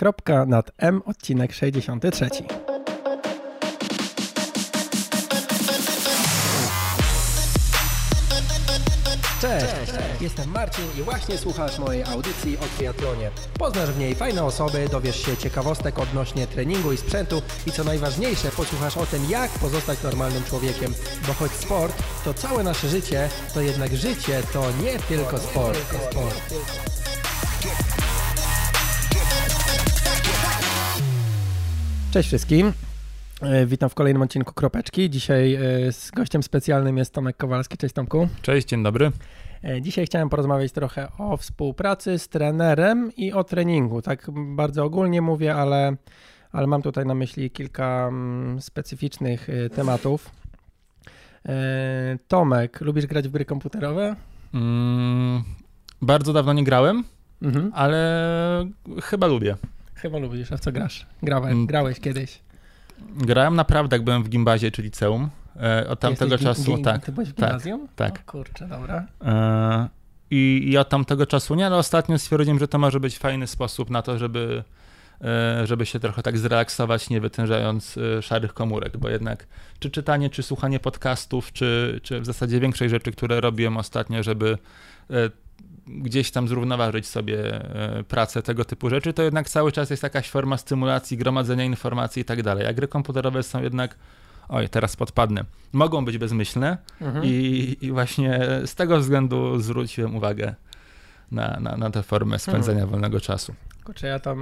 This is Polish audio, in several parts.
Kropka nad M, odcinek 63. Cześć, Cześć, jestem Marcin i właśnie słuchasz mojej audycji o triatlonie. Poznasz w niej fajne osoby, dowiesz się ciekawostek odnośnie treningu i sprzętu i co najważniejsze, posłuchasz o tym, jak pozostać normalnym człowiekiem. Bo choć sport to całe nasze życie, to jednak życie to nie tylko sport. sport. Cześć wszystkim. E, Witam w kolejnym odcinku Kropeczki. Dzisiaj e, z gościem specjalnym jest Tomek Kowalski. Cześć Tomku. Cześć, dzień dobry. E, Dzisiaj chciałem porozmawiać trochę o współpracy z trenerem i o treningu. Tak bardzo ogólnie mówię, ale, ale mam tutaj na myśli kilka mm, specyficznych tematów. Tomek, lubisz grać w gry komputerowe? Mm, bardzo dawno nie grałem, Mhm. ale chyba lubię. Chyba lubisz, a w co grasz? Grałeś, Mm. grałeś kiedyś. Grałem naprawdę, jak byłem w gimbazie czy liceum. E, od tamtego Jesteś czasu, gi- tak. Ty byłeś w tak, gimnazjum? tak. O kurczę, dobra. E, i, I od tamtego czasu nie, ale ostatnio stwierdziłem, że to może być fajny sposób na to, żeby, e, żeby się trochę tak zrelaksować, nie wytężając szarych komórek, bo jednak czy czytanie, czy słuchanie podcastów, czy, czy w zasadzie większość rzeczy, które robiłem ostatnio, żeby gdzieś tam zrównoważyć sobie e, pracę tego typu rzeczy, to jednak cały czas jest jakaś forma stymulacji, gromadzenia informacji i tak dalej. A gry komputerowe są jednak, oj, teraz podpadnę, mogą być bezmyślne, Mhm. i, I właśnie z tego względu zwróciłem uwagę na, na, na tę formę spędzenia wolnego czasu. Kurczę, ja tam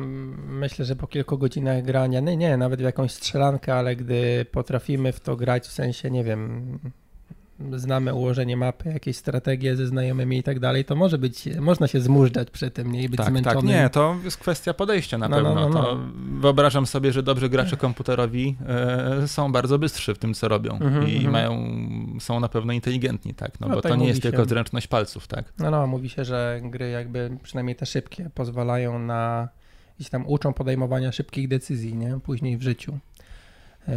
myślę, że po kilku godzinach grania, nie, nie, nawet w jakąś strzelankę, ale gdy potrafimy w to grać, w sensie, nie wiem, znamy ułożenie mapy, jakieś strategie ze znajomymi i tak dalej, to może być, można się zmużdżać przy tym, nie, i być Tak, zmęczonym. tak, nie, to jest kwestia podejścia na No, no, pewno. no, no. To wyobrażam sobie, że dobrzy gracze komputerowi e, są bardzo bystrzy w tym, co robią Mhm, i mhm. mają, są na pewno inteligentni, tak, no, No bo tak to nie jest się. tylko zręczność palców, tak. No, no, mówi się, że gry jakby, przynajmniej te szybkie, pozwalają na, gdzieś tam uczą podejmowania szybkich decyzji, nie, później w życiu.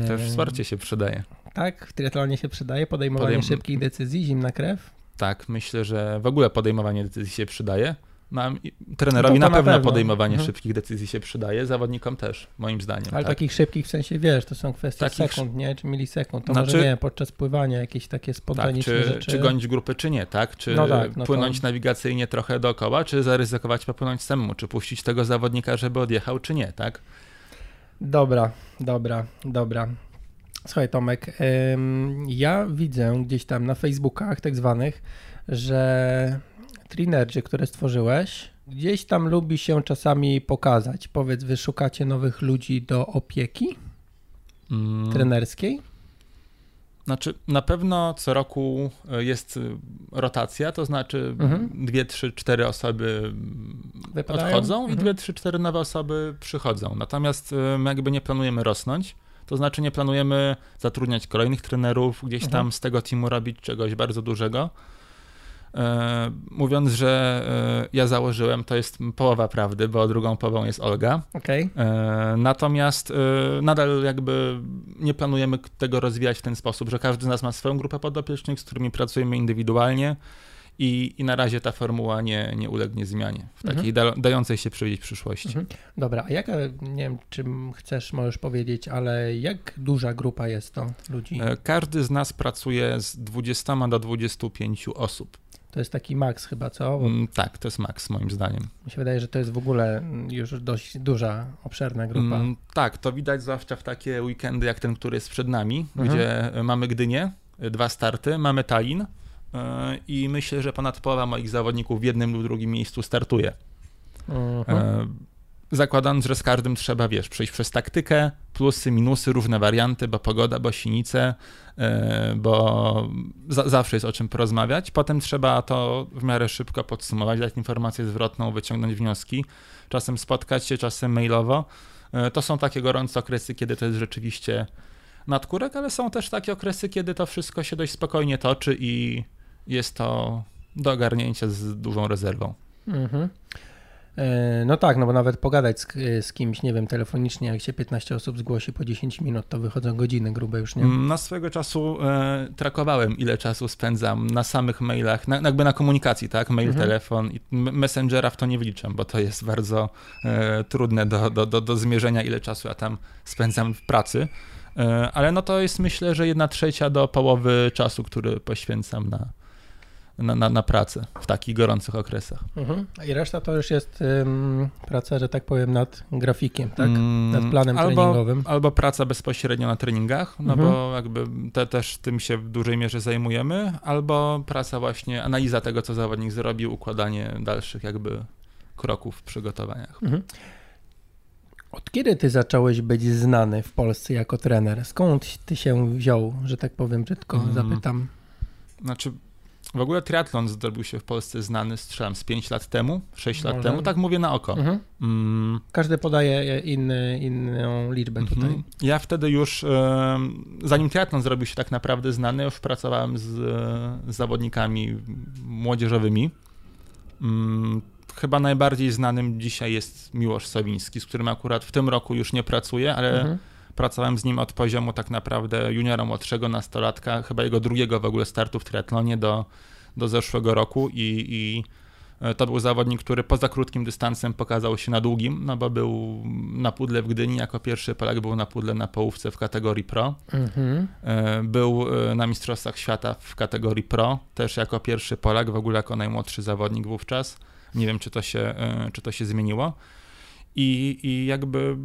Też E, wsparcie się przydaje. Tak, w triatlonie się przydaje podejmowanie Podejm- szybkich decyzji, zimna krew. Tak, myślę, że w ogóle podejmowanie decyzji się przydaje. Nam, i- trenerowi No to na, na pewno, pewno. podejmowanie Mhm. szybkich decyzji się przydaje, zawodnikom też, moim zdaniem. Ale tak. takich szybkich w sensie, wiesz, to są kwestie Takich sekund, nie? Czy milisekund. To Znaczy- może nie, podczas pływania jakieś takie Tak, spontaniczne czy, rzeczy. czy gonić grupy, czy nie, tak? Czy No tak, no to- płynąć nawigacyjnie trochę dookoła, czy zaryzykować popłynąć samemu, czy puścić tego zawodnika, żeby odjechał, czy nie, tak? Dobra, dobra, dobra. Słuchaj Tomek, ja widzę gdzieś tam na Facebookach tak zwanych, że trenerzy, które stworzyłeś, gdzieś tam lubi się czasami pokazać. Powiedz, wy szukacie nowych ludzi do opieki Mm, trenerskiej? Znaczy, na pewno co roku y, jest y, rotacja, to znaczy Mhm. dwie, trzy, cztery osoby Wypadają? odchodzą i Mhm. dwie, trzy, cztery nowe osoby przychodzą. Natomiast y, my jakby nie planujemy rosnąć, to znaczy nie planujemy zatrudniać kolejnych trenerów, gdzieś Mhm. tam z tego teamu robić czegoś bardzo dużego. E, mówiąc, że e, ja założyłem, to jest połowa prawdy, bo drugą połową jest Olga. Okej. E, Natomiast nadal jakby nie planujemy tego rozwijać w ten sposób, że każdy z nas ma swoją grupę podopiecznych, z którymi pracujemy indywidualnie i, i na razie ta formuła nie, nie ulegnie zmianie w Mhm. takiej da, dającej się przewidzieć przyszłości. Mhm. Dobra, a jaka, nie wiem, czym chcesz, możesz powiedzieć, ale jak duża grupa jest to ludzi? E, Każdy z nas pracuje z 20 do 25 osób. To jest taki maks chyba, co? Bo Mm, Tak, to jest maks moim zdaniem. mi się wydaje, że to jest w ogóle już dość duża, obszerna grupa. Mm, Tak, to widać zwłaszcza w takie weekendy jak ten, który jest przed nami, Mhm. gdzie e, mamy Gdynię, e, dwa starty, mamy Tallin e, i myślę, że ponad połowa moich zawodników w jednym lub drugim miejscu startuje. E, Zakładając, że z każdym trzeba, wiesz, przejść przez taktykę, plusy, minusy, różne warianty, bo pogoda, bo sinice, e, bo za, zawsze jest o czym porozmawiać. Potem trzeba to w miarę szybko podsumować, dać informację zwrotną, wyciągnąć wnioski, czasem spotkać się, czasem mailowo. E, To są takie gorące okresy, kiedy to jest rzeczywiście nadkurek, ale są też takie okresy, kiedy to wszystko się dość spokojnie toczy i jest to do ogarnięcia z dużą rezerwą. Mhm. E, no tak, no bo nawet pogadać z, z, kimś, nie wiem, telefonicznie, jak się 15 osób zgłosi po 10 minut, to wychodzą godziny grube już, nie? Na swego czasu e, trakowałem, ile czasu spędzam na samych mailach, na, jakby na komunikacji, tak? Mail, mhm. telefon i Messengera w to nie wliczam, bo to jest bardzo e, trudne do, do, do, do zmierzenia, ile czasu ja tam spędzam w pracy. E, ale no to jest myślę, że jedna trzecia do połowy czasu, który poświęcam na, na, na, na pracę w takich gorących okresach. Mhm. I reszta to już jest ym, praca, że tak powiem, nad grafikiem, tak? Mm, nad planem albo, treningowym. Albo praca bezpośrednio na treningach, no mhm. bo jakby te, też tym się w dużej mierze zajmujemy, albo praca właśnie, analiza tego, co zawodnik zrobił, układanie dalszych jakby kroków w przygotowaniach. Mhm. Od kiedy ty zacząłeś być znany w Polsce jako trener? Skąd ty się wziął, że tak powiem brzydko, mm. zapytam? Znaczy, w ogóle triatlon zrobił się w Polsce znany, strzelam, z 5 lat temu, 6 lat temu, tak mówię na oko. Mhm. Mm. Każdy podaje inny, inną liczbę tutaj. Mhm. Ja wtedy już, zanim triatlon zrobił się tak naprawdę znany, już pracowałem z, z zawodnikami młodzieżowymi. Mm, chyba najbardziej znanym dzisiaj jest Miłosz Sowiński, z którym akurat w tym roku już nie pracuję, ale mhm. Pracowałem z nim od poziomu tak naprawdę juniora młodszego nastolatka, chyba jego drugiego w ogóle startu w triatlonie do, do zeszłego roku i, i e, to był zawodnik, który poza krótkim dystansem pokazał się na długim, no bo był na pudle w Gdyni, jako pierwszy Polak był na pudle na połówce w kategorii Pro. Mhm. E, był e, na Mistrzostwach Świata w kategorii Pro, też jako pierwszy Polak, w ogóle jako najmłodszy zawodnik wówczas. Nie wiem, czy to się, czy to się zmieniło. I, i jakby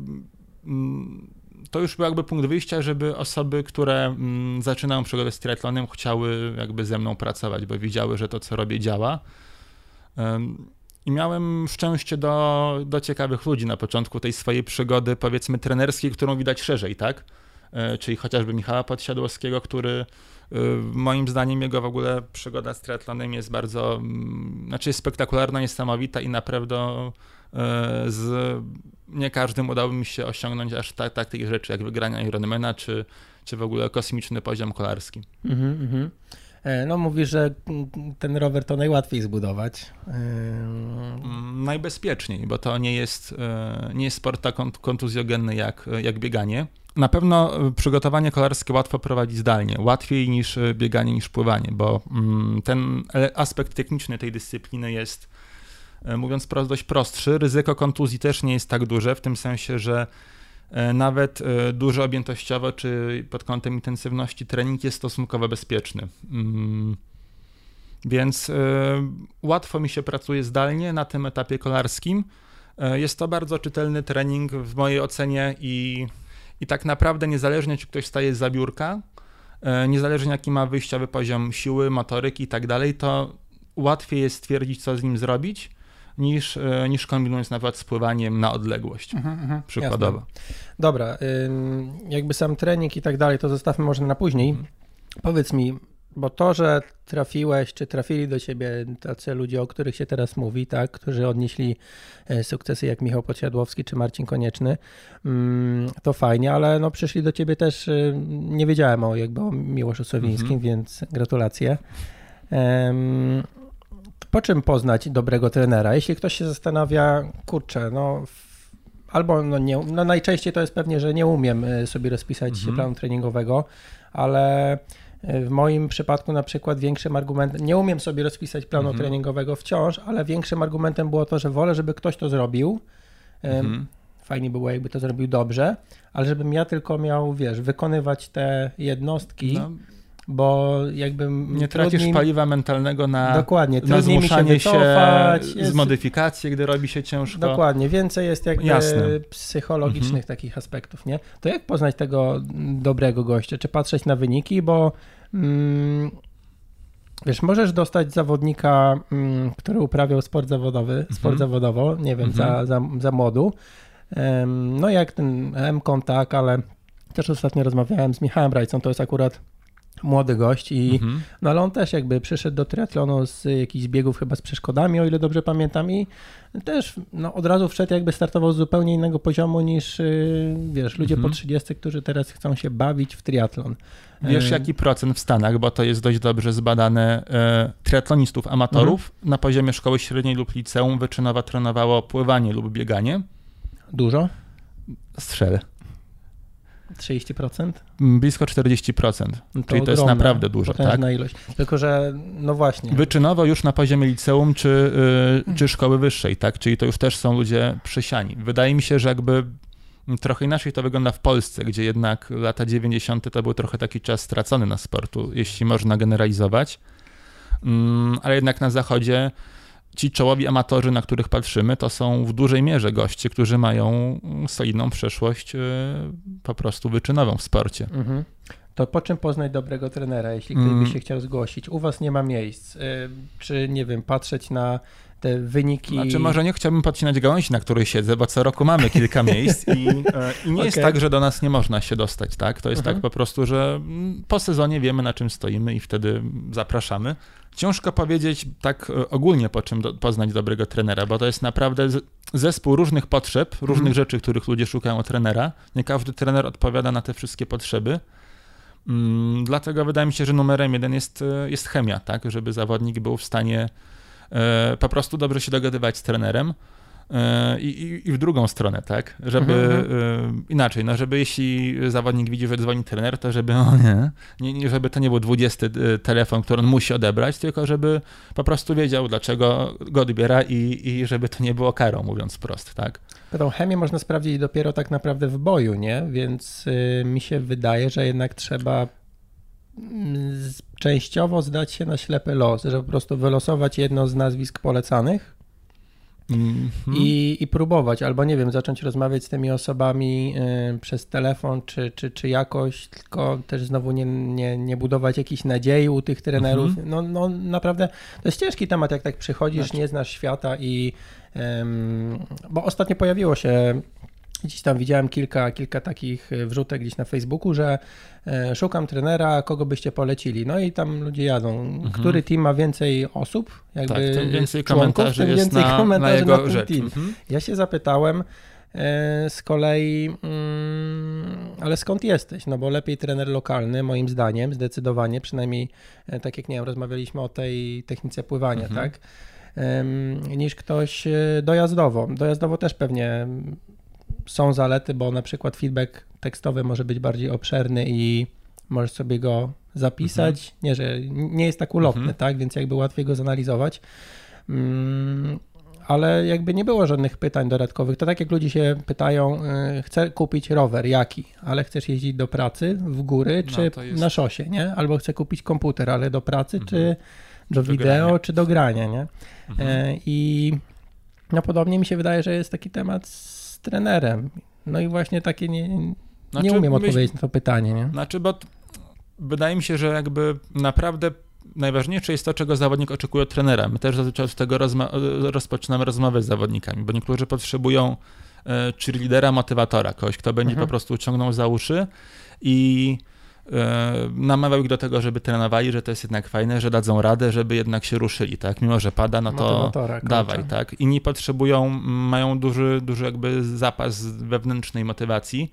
mm, to już był jakby punkt wyjścia, żeby osoby, które mm, zaczynają przygodę z triatlonem, chciały jakby ze mną pracować, bo widziały, że to, co robię, działa. I miałem szczęście do, do ciekawych ludzi na początku tej swojej przygody, powiedzmy, trenerskiej, którą widać szerzej, tak? E, czyli chociażby Michała Podsiadłowskiego, który Y, moim zdaniem jego w ogóle przygoda z triatlonem jest bardzo, mm, znaczy jest spektakularna, niesamowita i naprawdę y, z nie każdym udało mi się osiągnąć aż tak, tak tych rzeczy jak wygrania Ironmana, czy, czy w ogóle kosmiczny poziom kolarski. Mm -hmm. No mówisz, że ten rower to najłatwiej zbudować. E, mm, najbezpieczniej, bo to nie jest, e, nie jest sport tak kontuzjogenny jak, jak bieganie. Na pewno przygotowanie kolarskie łatwo prowadzić zdalnie, łatwiej niż bieganie, niż pływanie, bo mm, ten aspekt techniczny tej dyscypliny jest, mówiąc prosto, dość prostszy. Ryzyko kontuzji też nie jest tak duże, w tym sensie, że E, nawet e, duży objętościowo czy pod kątem intensywności trening jest stosunkowo bezpieczny. Mm. Więc e, łatwo mi się pracuje zdalnie na tym etapie kolarskim. Jest to bardzo czytelny trening w mojej ocenie i, i tak naprawdę niezależnie czy ktoś staje za biurka, niezależnie jaki ma wyjściowy poziom siły, motoryki i tak dalej, to łatwiej jest stwierdzić, co z nim zrobić, niż, e, niż kombinując na przykład z pływaniem na odległość, mhm, mhm, przykładowo. Jasne. Dobra, jakby sam trening i tak dalej, to zostawmy może na później. Mhm. Powiedz mi, bo to, że trafiłeś, czy trafili do ciebie tacy ludzie, o których się teraz mówi, tak, którzy odnieśli e, sukcesy jak Michał Podsiadłowski czy Marcin Konieczny, mm, to fajnie, ale no przyszli do ciebie też, y, nie wiedziałem o jakby o Miłoszu Sowińskim, mhm. więc gratulacje. Po czym poznać dobrego trenera? Jeśli ktoś się zastanawia, kurczę, no albo no, nie, no najczęściej to jest pewnie, że nie umiem y, sobie rozpisać mhm. planu treningowego, ale y, w moim przypadku na przykład większym argumentem, nie umiem sobie rozpisać planu mhm. treningowego wciąż, ale większym argumentem było to, że wolę, żeby ktoś to zrobił. Mhm. Fajnie było, jakby to zrobił dobrze, ale żebym ja tylko miał, wiesz, wykonywać te jednostki. No bo jakby nie tracisz trudniej... paliwa mentalnego na, Dokładnie, na zmuszanie się, się jest... z modyfikacji, gdy robi się ciężko. Dokładnie, więcej jest jakby Jasne. psychologicznych mhm. takich aspektów, nie? To jak poznać tego dobrego gościa? Czy patrzeć na wyniki, bo mm, wiesz, możesz dostać zawodnika, mm, który uprawiał sport zawodowy, mhm. sport zawodowo, nie wiem, mhm. za, za, za młodu, no jak ten M-Kontakt, ale też ostatnio rozmawiałem z Michałem Brajcą, to jest akurat młody gość i mhm. no ale on też jakby przyszedł do triatlonu z jakichś biegów chyba z przeszkodami, o ile dobrze pamiętam i też no, od razu wszedł jakby startował z zupełnie innego poziomu niż y, wiesz, ludzie mhm. po 30, którzy teraz chcą się bawić w triatlon. Wiesz jaki procent w Stanach, bo to jest dość dobrze zbadane, e, triatlonistów amatorów mhm. na poziomie szkoły średniej lub liceum wyczynowo trenowało pływanie lub bieganie? Dużo? Strzel. 30%? Blisko 40%. No to Czyli to jest naprawdę dużo, tak? ilość. Tylko, że no właśnie. Wyczynowo już na poziomie liceum czy, yy, czy szkoły wyższej, tak? Czyli to już też są ludzie przysiani. Wydaje mi się, że jakby trochę inaczej to wygląda w Polsce, gdzie jednak lata 90. to był trochę taki czas stracony na sportu, jeśli można generalizować. Mm, ale jednak na zachodzie ci czołowi amatorzy, na których patrzymy, to są w dużej mierze goście, którzy mają solidną przeszłość y, po prostu wyczynową w sporcie. Mhm. To po czym poznać dobrego trenera, jeśli ktoś by mm. się chciał zgłosić? U was nie ma miejsc. Y, czy, nie wiem, patrzeć na te wyniki. Znaczy, może nie chciałbym podcinać gałęzi, na której siedzę, bo co roku mamy kilka miejsc i, e, i nie okay. jest tak, że do nas nie można się dostać, tak? To jest tak mhm. tak po prostu, że mm, po sezonie wiemy, na czym stoimy i wtedy zapraszamy. Ciężko powiedzieć tak e, ogólnie, po czym do, poznać dobrego trenera, bo to jest naprawdę zespół różnych potrzeb, różnych mhm. rzeczy, których ludzie szukają trenera. Nie każdy trener odpowiada na te wszystkie potrzeby. Mm, dlatego wydaje mi się, że numerem jeden jest, e, jest chemia, tak? Żeby zawodnik był w stanie po prostu dobrze się dogadywać z trenerem. E, I, i, I, w drugą stronę, tak? Żeby mhm, mhm. E, inaczej, no żeby jeśli zawodnik widzi, że dzwoni trener, to żeby o nie, nie, żeby to nie był 20 telefon, który on musi odebrać, tylko żeby po prostu wiedział, dlaczego go odbiera i, i żeby to nie było karą, mówiąc prost, tak? Tą chemię można sprawdzić dopiero tak naprawdę w boju, nie? Więc y, mi się wydaje, że jednak trzeba częściowo zdać się na ślepy los, że po prostu wylosować jedno z nazwisk polecanych mm -hmm. i, i próbować, albo nie wiem, zacząć rozmawiać z tymi osobami y, przez telefon, czy, czy, czy jakoś, tylko też znowu nie, nie, nie budować jakichś nadziei u tych trenerów. Mm -hmm. no, no naprawdę, to jest ciężki temat, jak tak przychodzisz, znaczy. nie znasz świata i bo ostatnio pojawiło się Gdzieś tam widziałem kilka, kilka takich e, wrzutek gdzieś na Facebooku, że e, szukam trenera, kogo byście polecili. No i tam ludzie jadą. Mhm. Który team ma więcej osób? Jakby tak, tym więcej członków, komentarzy tym więcej na, komentarzy na, jego na ten mhm. Ja się zapytałem e, z kolei, mm, ale skąd jesteś? No bo lepiej trener lokalny, moim zdaniem, zdecydowanie, przynajmniej tak jak nie wiem, rozmawialiśmy o tej technice pływania, mhm. tak? niż ktoś dojazdowo. Dojazdowo też pewnie są zalety, bo na przykład feedback tekstowy może być bardziej obszerny i możesz sobie go zapisać. Mhm. Nie, że nie jest tak ulotny, mhm. tak? Więc jakby łatwiej go zanalizować. Mm, ale jakby nie było żadnych pytań dodatkowych. To tak jak ludzie się pytają, y, chcę kupić rower, jaki? Ale chcesz jeździć do pracy w góry, no, czy no, jest... na szosie, nie? Albo chcę kupić komputer, ale do pracy, mhm. czy do, do wideo, grania. czy do grania, nie? E, I no podobnie mi się wydaje, że jest taki temat trenerem. No i właśnie takie nie, nie znaczy, umiem odpowiedzieć na to pytanie. Nie? Znaczy, bo wydaje mi się, że jakby naprawdę najważniejsze jest to, czego zawodnik oczekuje od trenera. My też zazwyczaj z tego rozma rozpoczynamy rozmowę z zawodnikami, bo niektórzy potrzebują e, czy lidera, motywatora, kogoś, kto będzie mhm. po prostu ciągnął za uszy i namawiał ich do tego, żeby trenowali, że to jest jednak fajne, że dadzą radę, żeby jednak się ruszyli, tak? Mimo, że pada, no to dawaj, tak? Inni potrzebują, mają duży, duży jakby zapas wewnętrznej motywacji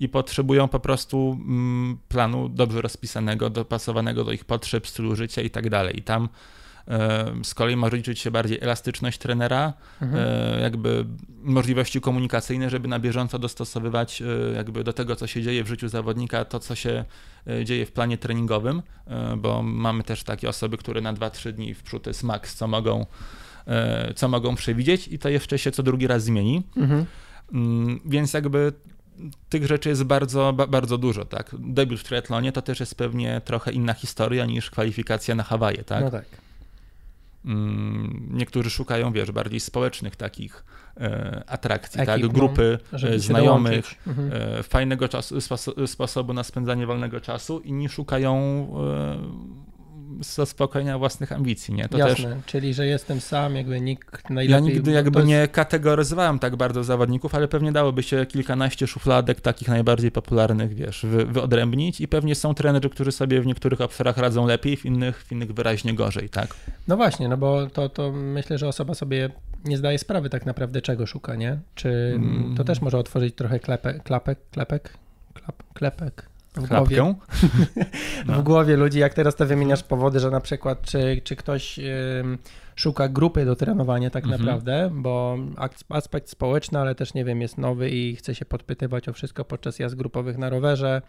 i potrzebują po prostu mm, planu dobrze rozpisanego, dopasowanego do ich potrzeb, stylu życia i tak dalej. I tam z kolei może liczyć się bardziej elastyczność trenera, mhm. E, jakby możliwości komunikacyjne, żeby na bieżąco dostosowywać e, jakby do tego, co się dzieje w życiu zawodnika, to, co się e, dzieje w planie treningowym, bo mamy też takie osoby, które na 2-3 dni w przód jest max, co mogą, co mogą przewidzieć i to jeszcze się co drugi raz zmieni. Mhm. Mm, więc jakby tych rzeczy jest bardzo, bardzo dużo, tak. Debiut w triatlonie to też jest pewnie trochę inna historia niż kwalifikacja na Hawaje, tak? No tak. Mm, niektórzy szukają, wiesz, bardziej społecznych takich e, atrakcji, Ekip, tak? grupy no, znajomych, mhm. e, fajnego czasu, sposobu na spędzanie wolnego czasu. Inni szukają zaspokojenia własnych ambicji, nie? To Jasne, też... czyli że jestem sam, jakby nikt najlepiej... Ja nigdy jakby jest... nie kategoryzowałem tak bardzo zawodników, ale pewnie dałoby się kilkanaście szufladek takich najbardziej popularnych, wiesz, wy, wyodrębnić i pewnie są trenerzy, którzy sobie w niektórych obszarach radzą lepiej, w innych, w innych wyraźnie gorzej, tak? No właśnie, no bo to, to myślę, że osoba sobie nie zdaje sprawy tak naprawdę czego szuka, nie? Czy mm. to też może otworzyć trochę klepek, klapek, klepek, klap, klepek w głowie, no. w głowie ludzi, jak teraz to wymieniasz powody, że na przykład czy, czy ktoś szuka grupy do trenowania tak mhm. naprawdę, bo aspekt społeczny, ale też nie wiem, jest nowy i chce się podpytywać o wszystko podczas jazd grupowych na rowerze,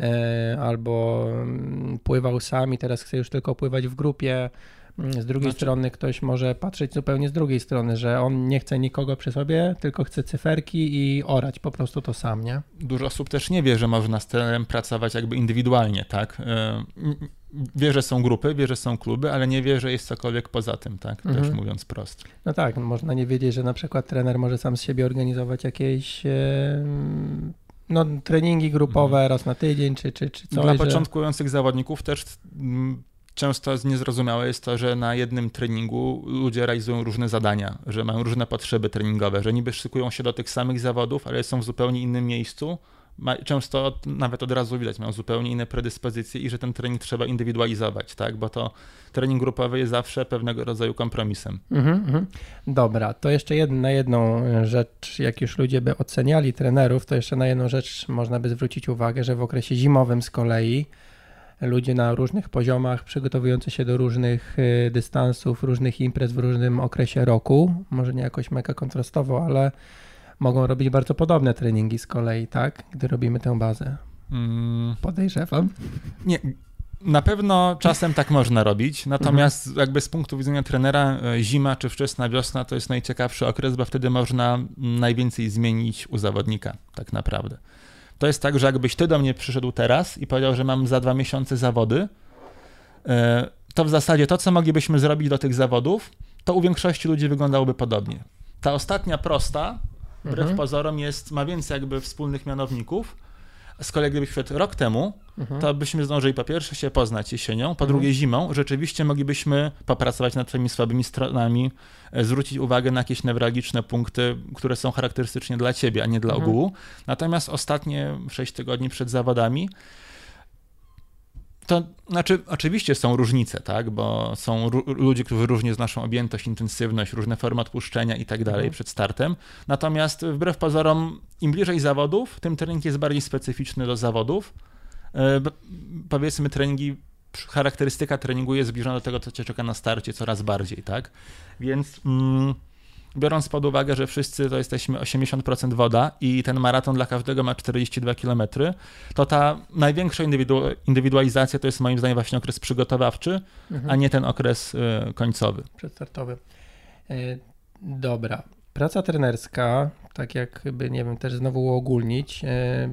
e, albo mm, pływał sam i teraz chce już tylko pływać w grupie, z drugiej znaczy... strony ktoś może patrzeć zupełnie z drugiej strony, że on nie chce nikogo przy sobie, tylko chce cyferki i orać po prostu to sam, nie? Dużo osób też nie wie, że można z trenerem pracować jakby indywidualnie, tak? E, wie, że są grupy, wie, że są kluby, ale nie wie, że jest cokolwiek poza tym, tak? Mhm. Też mówiąc prosto. No tak, można nie wiedzieć, że na przykład trener może sam z siebie organizować jakieś e, no, treningi grupowe mhm. raz na tydzień, czy, czy, czy coś. Dla początkujących zawodników też często niezrozumiałe jest to, że na jednym treningu ludzie realizują różne zadania, że mają różne potrzeby treningowe, że niby szykują się do tych samych zawodów, ale są w zupełnie innym miejscu. Często nawet od razu widać, mają zupełnie inne predyspozycje i że ten trening trzeba indywidualizować, tak? bo to trening grupowy jest zawsze pewnego rodzaju kompromisem. Mhm, mhm. Dobra, to jeszcze jedna, na jedną rzecz, jak już ludzie by oceniali trenerów, to jeszcze na jedną rzecz można by zwrócić uwagę, że w okresie zimowym z kolei ludzie na różnych poziomach, przygotowujący się do różnych y, dystansów, różnych imprez w różnym okresie roku, może nie jakoś mega kontrastowo, ale mogą robić bardzo podobne treningi z kolei, tak? Gdy robimy tę bazę. Mm. Podejrzewam. Nie, na pewno czasem tak można robić, natomiast mhm. jakby z punktu widzenia trenera e, zima czy wczesna wiosna to jest najciekawszy okres, bo wtedy można najwięcej zmienić u zawodnika tak naprawdę. To jest tak, że jakbyś ty do mnie przyszedł teraz i powiedział, że mam za dwa miesiące zawody, e, to w zasadzie to, co moglibyśmy zrobić do tych zawodów, to u większości ludzi wyglądałoby podobnie. Ta ostatnia prosta, wbrew mhm. pozorom, jest, ma więcej jakby wspólnych mianowników, z kolei gdybyś wszedł rok temu, mhm. to byśmy zdążyli po pierwsze się poznać jesienią, po mhm. drugie zimą. Rzeczywiście moglibyśmy popracować nad twoimi słabymi stronami, e, zwrócić uwagę na jakieś newralgiczne punkty, które są charakterystycznie dla ciebie, a nie dla mhm. ogółu. Natomiast ostatnie 6 tygodni przed zawodami to znaczy, oczywiście są różnice, tak, bo są ludzie, którzy różnie znoszą objętość, intensywność, różne formy odpuszczenia i tak dalej mhm. przed startem. Natomiast wbrew pozorom, im bliżej zawodów, tym trening jest bardziej specyficzny do zawodów. E, powiedzmy, treningi, charakterystyka treningu jest zbliżona do tego, co cię czeka na starcie coraz bardziej, tak? Więc. Mm, biorąc pod uwagę, że wszyscy to jesteśmy 80% woda i ten maraton dla każdego ma 42 km, to ta największa indywidualizacja to jest moim zdaniem właśnie okres przygotowawczy, mhm. a nie ten okres y, końcowy. Przedstartowy. E, dobra. Praca trenerska, tak jakby, nie wiem, też znowu uogólnić, e,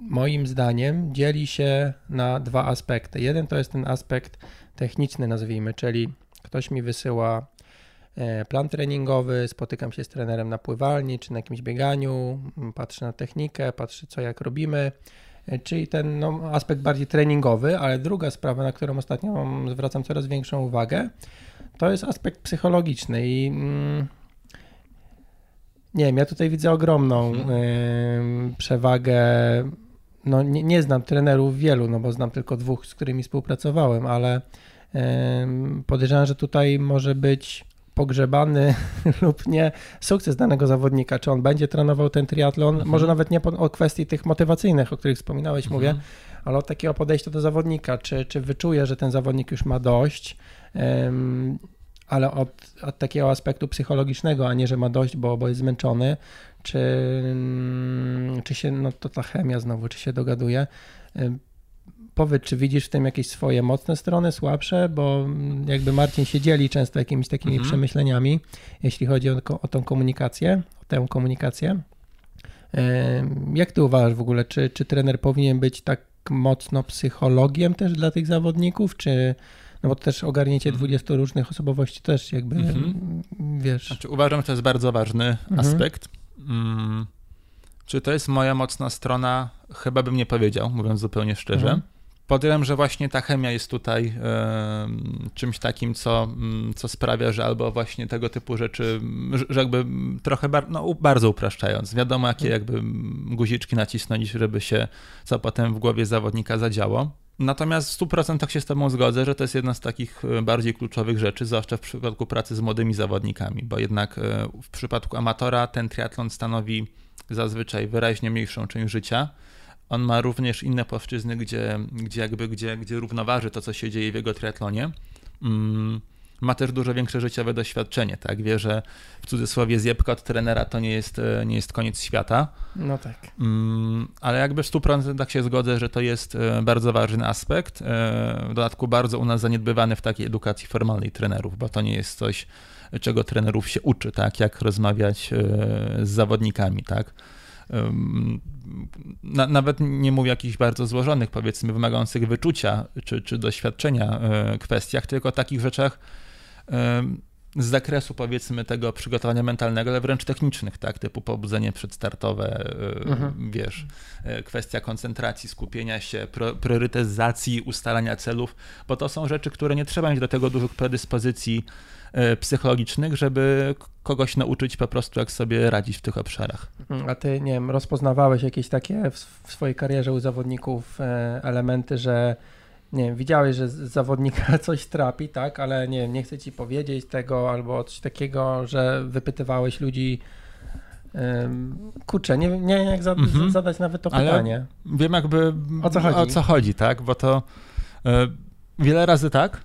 moim zdaniem dzieli się na dwa aspekty. Jeden to jest ten aspekt techniczny, nazwijmy, czyli ktoś mi wysyła plan treningowy, spotykam się z trenerem na pływalni czy na jakimś bieganiu, patrzę na technikę, patrzę co jak robimy, e, czyli ten no, aspekt bardziej treningowy, ale druga sprawa, na którą ostatnio zwracam coraz większą uwagę, to jest aspekt psychologiczny i mm, nie wiem, ja tutaj widzę ogromną y, przewagę. No, nie, nie, znam trenerów wielu, no bo znam tylko dwóch, z którymi współpracowałem, ale y, podejrzewam, że tutaj może być pogrzebany lub nie sukces danego zawodnika, czy on będzie trenował ten triatlon, mhm. może nawet nie o kwestii tych motywacyjnych, o których wspominałeś, mhm. mówię, ale od takiego podejścia do zawodnika, czy, czy wyczuje, że ten zawodnik już ma dość, um, ale od, od, takiego aspektu psychologicznego, a nie, że ma dość, bo, bo jest zmęczony, czy, czy się, no to ta chemia znowu, czy się dogaduje, powiedz, czy widzisz w tym jakieś swoje mocne strony, słabsze, bo jakby Marcin się dzieli często jakimiś takimi mhm. przemyśleniami, jeśli chodzi o, o tą komunikację, o tę komunikację. Jak ty uważasz w ogóle, czy, czy trener powinien być tak mocno psychologiem też dla tych zawodników, czy no bo też ogarnięcie 20 mhm. różnych osobowości też jakby, mhm. wiesz... Znaczy, uważam, że to jest bardzo ważny mhm. aspekt. Mm. Czy to jest moja mocna strona? Chyba bym nie powiedział, mówiąc zupełnie szczerze. Mhm. Podjąłem, że właśnie ta chemia jest tutaj czymś takim, co, mm, co sprawia, że albo właśnie tego typu rzeczy, że jakby trochę bar, no, bardzo upraszczając, wiadomo jakie jakby guziczki nacisnąć, żeby się co potem w głowie zawodnika zadziało. Natomiast w 100% się z Tobą zgodzę, że to jest jedna z takich e, bardziej kluczowych rzeczy, zwłaszcza w przypadku pracy z młodymi zawodnikami, bo jednak e, w przypadku amatora ten triatlon stanowi zazwyczaj wyraźnie mniejszą część życia on ma również inne płaszczyzny, gdzie, gdzie jakby, gdzie, gdzie równoważy to, co się dzieje w jego triatlonie. Mm, ma też dużo większe życiowe doświadczenie, tak? Wie, że w cudzysłowie zjebka od trenera to nie jest, e, nie jest koniec świata. No tak. Mm, ale jakby w 100% się zgodzę, że to jest e, bardzo ważny aspekt. E, w dodatku bardzo u nas zaniedbywany w takiej edukacji formalnej trenerów, bo to nie jest coś, czego trenerów się uczy, tak? Jak rozmawiać z zawodnikami, tak? Na, nawet nie mówię o jakichś bardzo złożonych, powiedzmy, wymagających wyczucia czy, czy doświadczenia e, kwestiach, tylko o takich rzeczach z zakresu powiedzmy tego przygotowania mentalnego, ale wręcz technicznych, tak, typu pobudzenie przedstartowe, e, mhm. wiesz, e, kwestia koncentracji, skupienia się, priorytetyzacji, ustalania celów, bo to są rzeczy, które nie trzeba mieć do tego dużych predyspozycji E, psychologicznych, żeby kogoś nauczyć po prostu, jak sobie radzić w tych obszarach. A ty, nie wiem, rozpoznawałeś jakieś takie w, swojej karierze u zawodników e, elementy, że nie wiem, widziałeś, że zawodnika coś trapi, tak, ale nie wiem, nie chcę ci powiedzieć tego albo coś takiego, że wypytywałeś ludzi kurczę, nie, nie wiem jak za, mhm. zadać nawet to ale pytanie. Wiem jakby o co chodzi, o co chodzi tak, bo to y, wiele razy tak,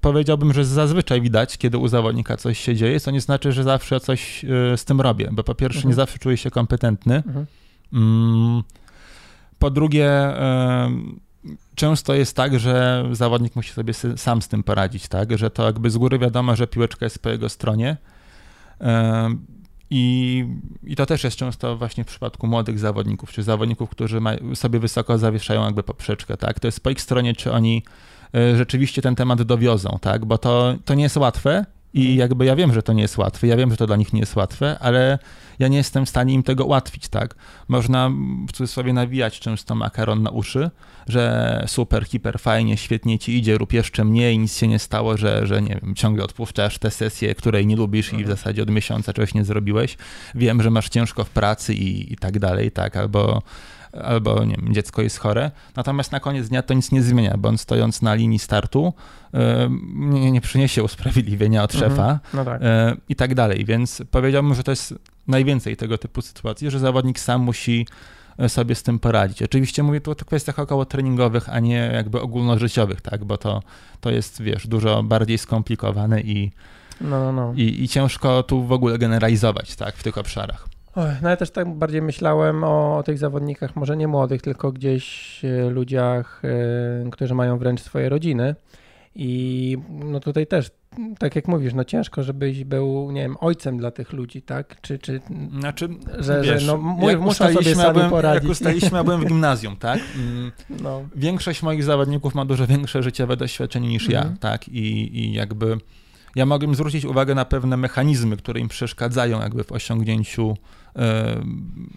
powiedziałbym, że zazwyczaj widać, kiedy u zawodnika coś się dzieje, co nie znaczy, że zawsze coś e, z tym robię, bo po pierwsze mhm. nie zawsze czuję się kompetentny. Mhm. Mm, po drugie, e, często jest tak, że zawodnik musi sobie sam z tym poradzić, tak? Że to jakby z góry wiadomo, że piłeczka jest po jego stronie. E, I, I to też jest często właśnie w przypadku młodych zawodników, czy zawodników, którzy sobie wysoko zawieszają jakby poprzeczkę, tak? To jest po ich stronie, czy oni rzeczywiście ten temat dowiozą, tak? Bo to, to nie jest łatwe i mhm. jakby ja wiem, że to nie jest łatwe, ja wiem, że to dla nich nie jest łatwe, ale ja nie jestem w stanie im tego ułatwić, tak? Można w cudzysłowie nawijać często makaron na uszy, że super, hiper, fajnie, świetnie ci idzie, rób jeszcze mniej, nic się nie stało, że, że nie wiem, ciągle odpuszczasz tę sesję, której nie lubisz i w mhm. zasadzie od miesiąca czegoś nie zrobiłeś. Wiem, że masz ciężko w pracy i, i tak dalej, tak? Albo albo nie wiem, dziecko jest chore. Natomiast na koniec dnia to nic nie zmienia, bo on stojąc na linii startu nie, nie przyniesie usprawiedliwienia od mhm. szefa no tak. E, i tak dalej. Więc powiedziałbym, że to jest najwięcej tego typu sytuacji, że zawodnik sam musi e, sobie z tym poradzić. Oczywiście mówię tu o kwestiach około treningowych, a nie jakby ogólnożyciowych, tak, bo to, to jest, wiesz, dużo bardziej skomplikowane i, no, no, no. I, i ciężko tu w ogóle generalizować, tak, w tych obszarach. No ja też tak bardziej myślałem o, tych zawodnikach, może nie młodych, tylko gdzieś e, ludziach, e, którzy mają wręcz swoje rodziny. I no tutaj też, tak jak mówisz, no ciężko, żebyś był, nie wiem, ojcem dla tych ludzi, tak? Czy, czy znaczy, że, wiesz, że no, mój, muszą sobie sami byłem, poradzić. Jak ustaliliśmy, ja byłem w gimnazjum, tak? Mm. No. Większość moich zawodników ma dużo większe życiowe doświadczenie niż ja, mhm. tak? I, I jakby ja mogłem zwrócić uwagę na pewne mechanizmy, które im przeszkadzają jakby w osiągnięciu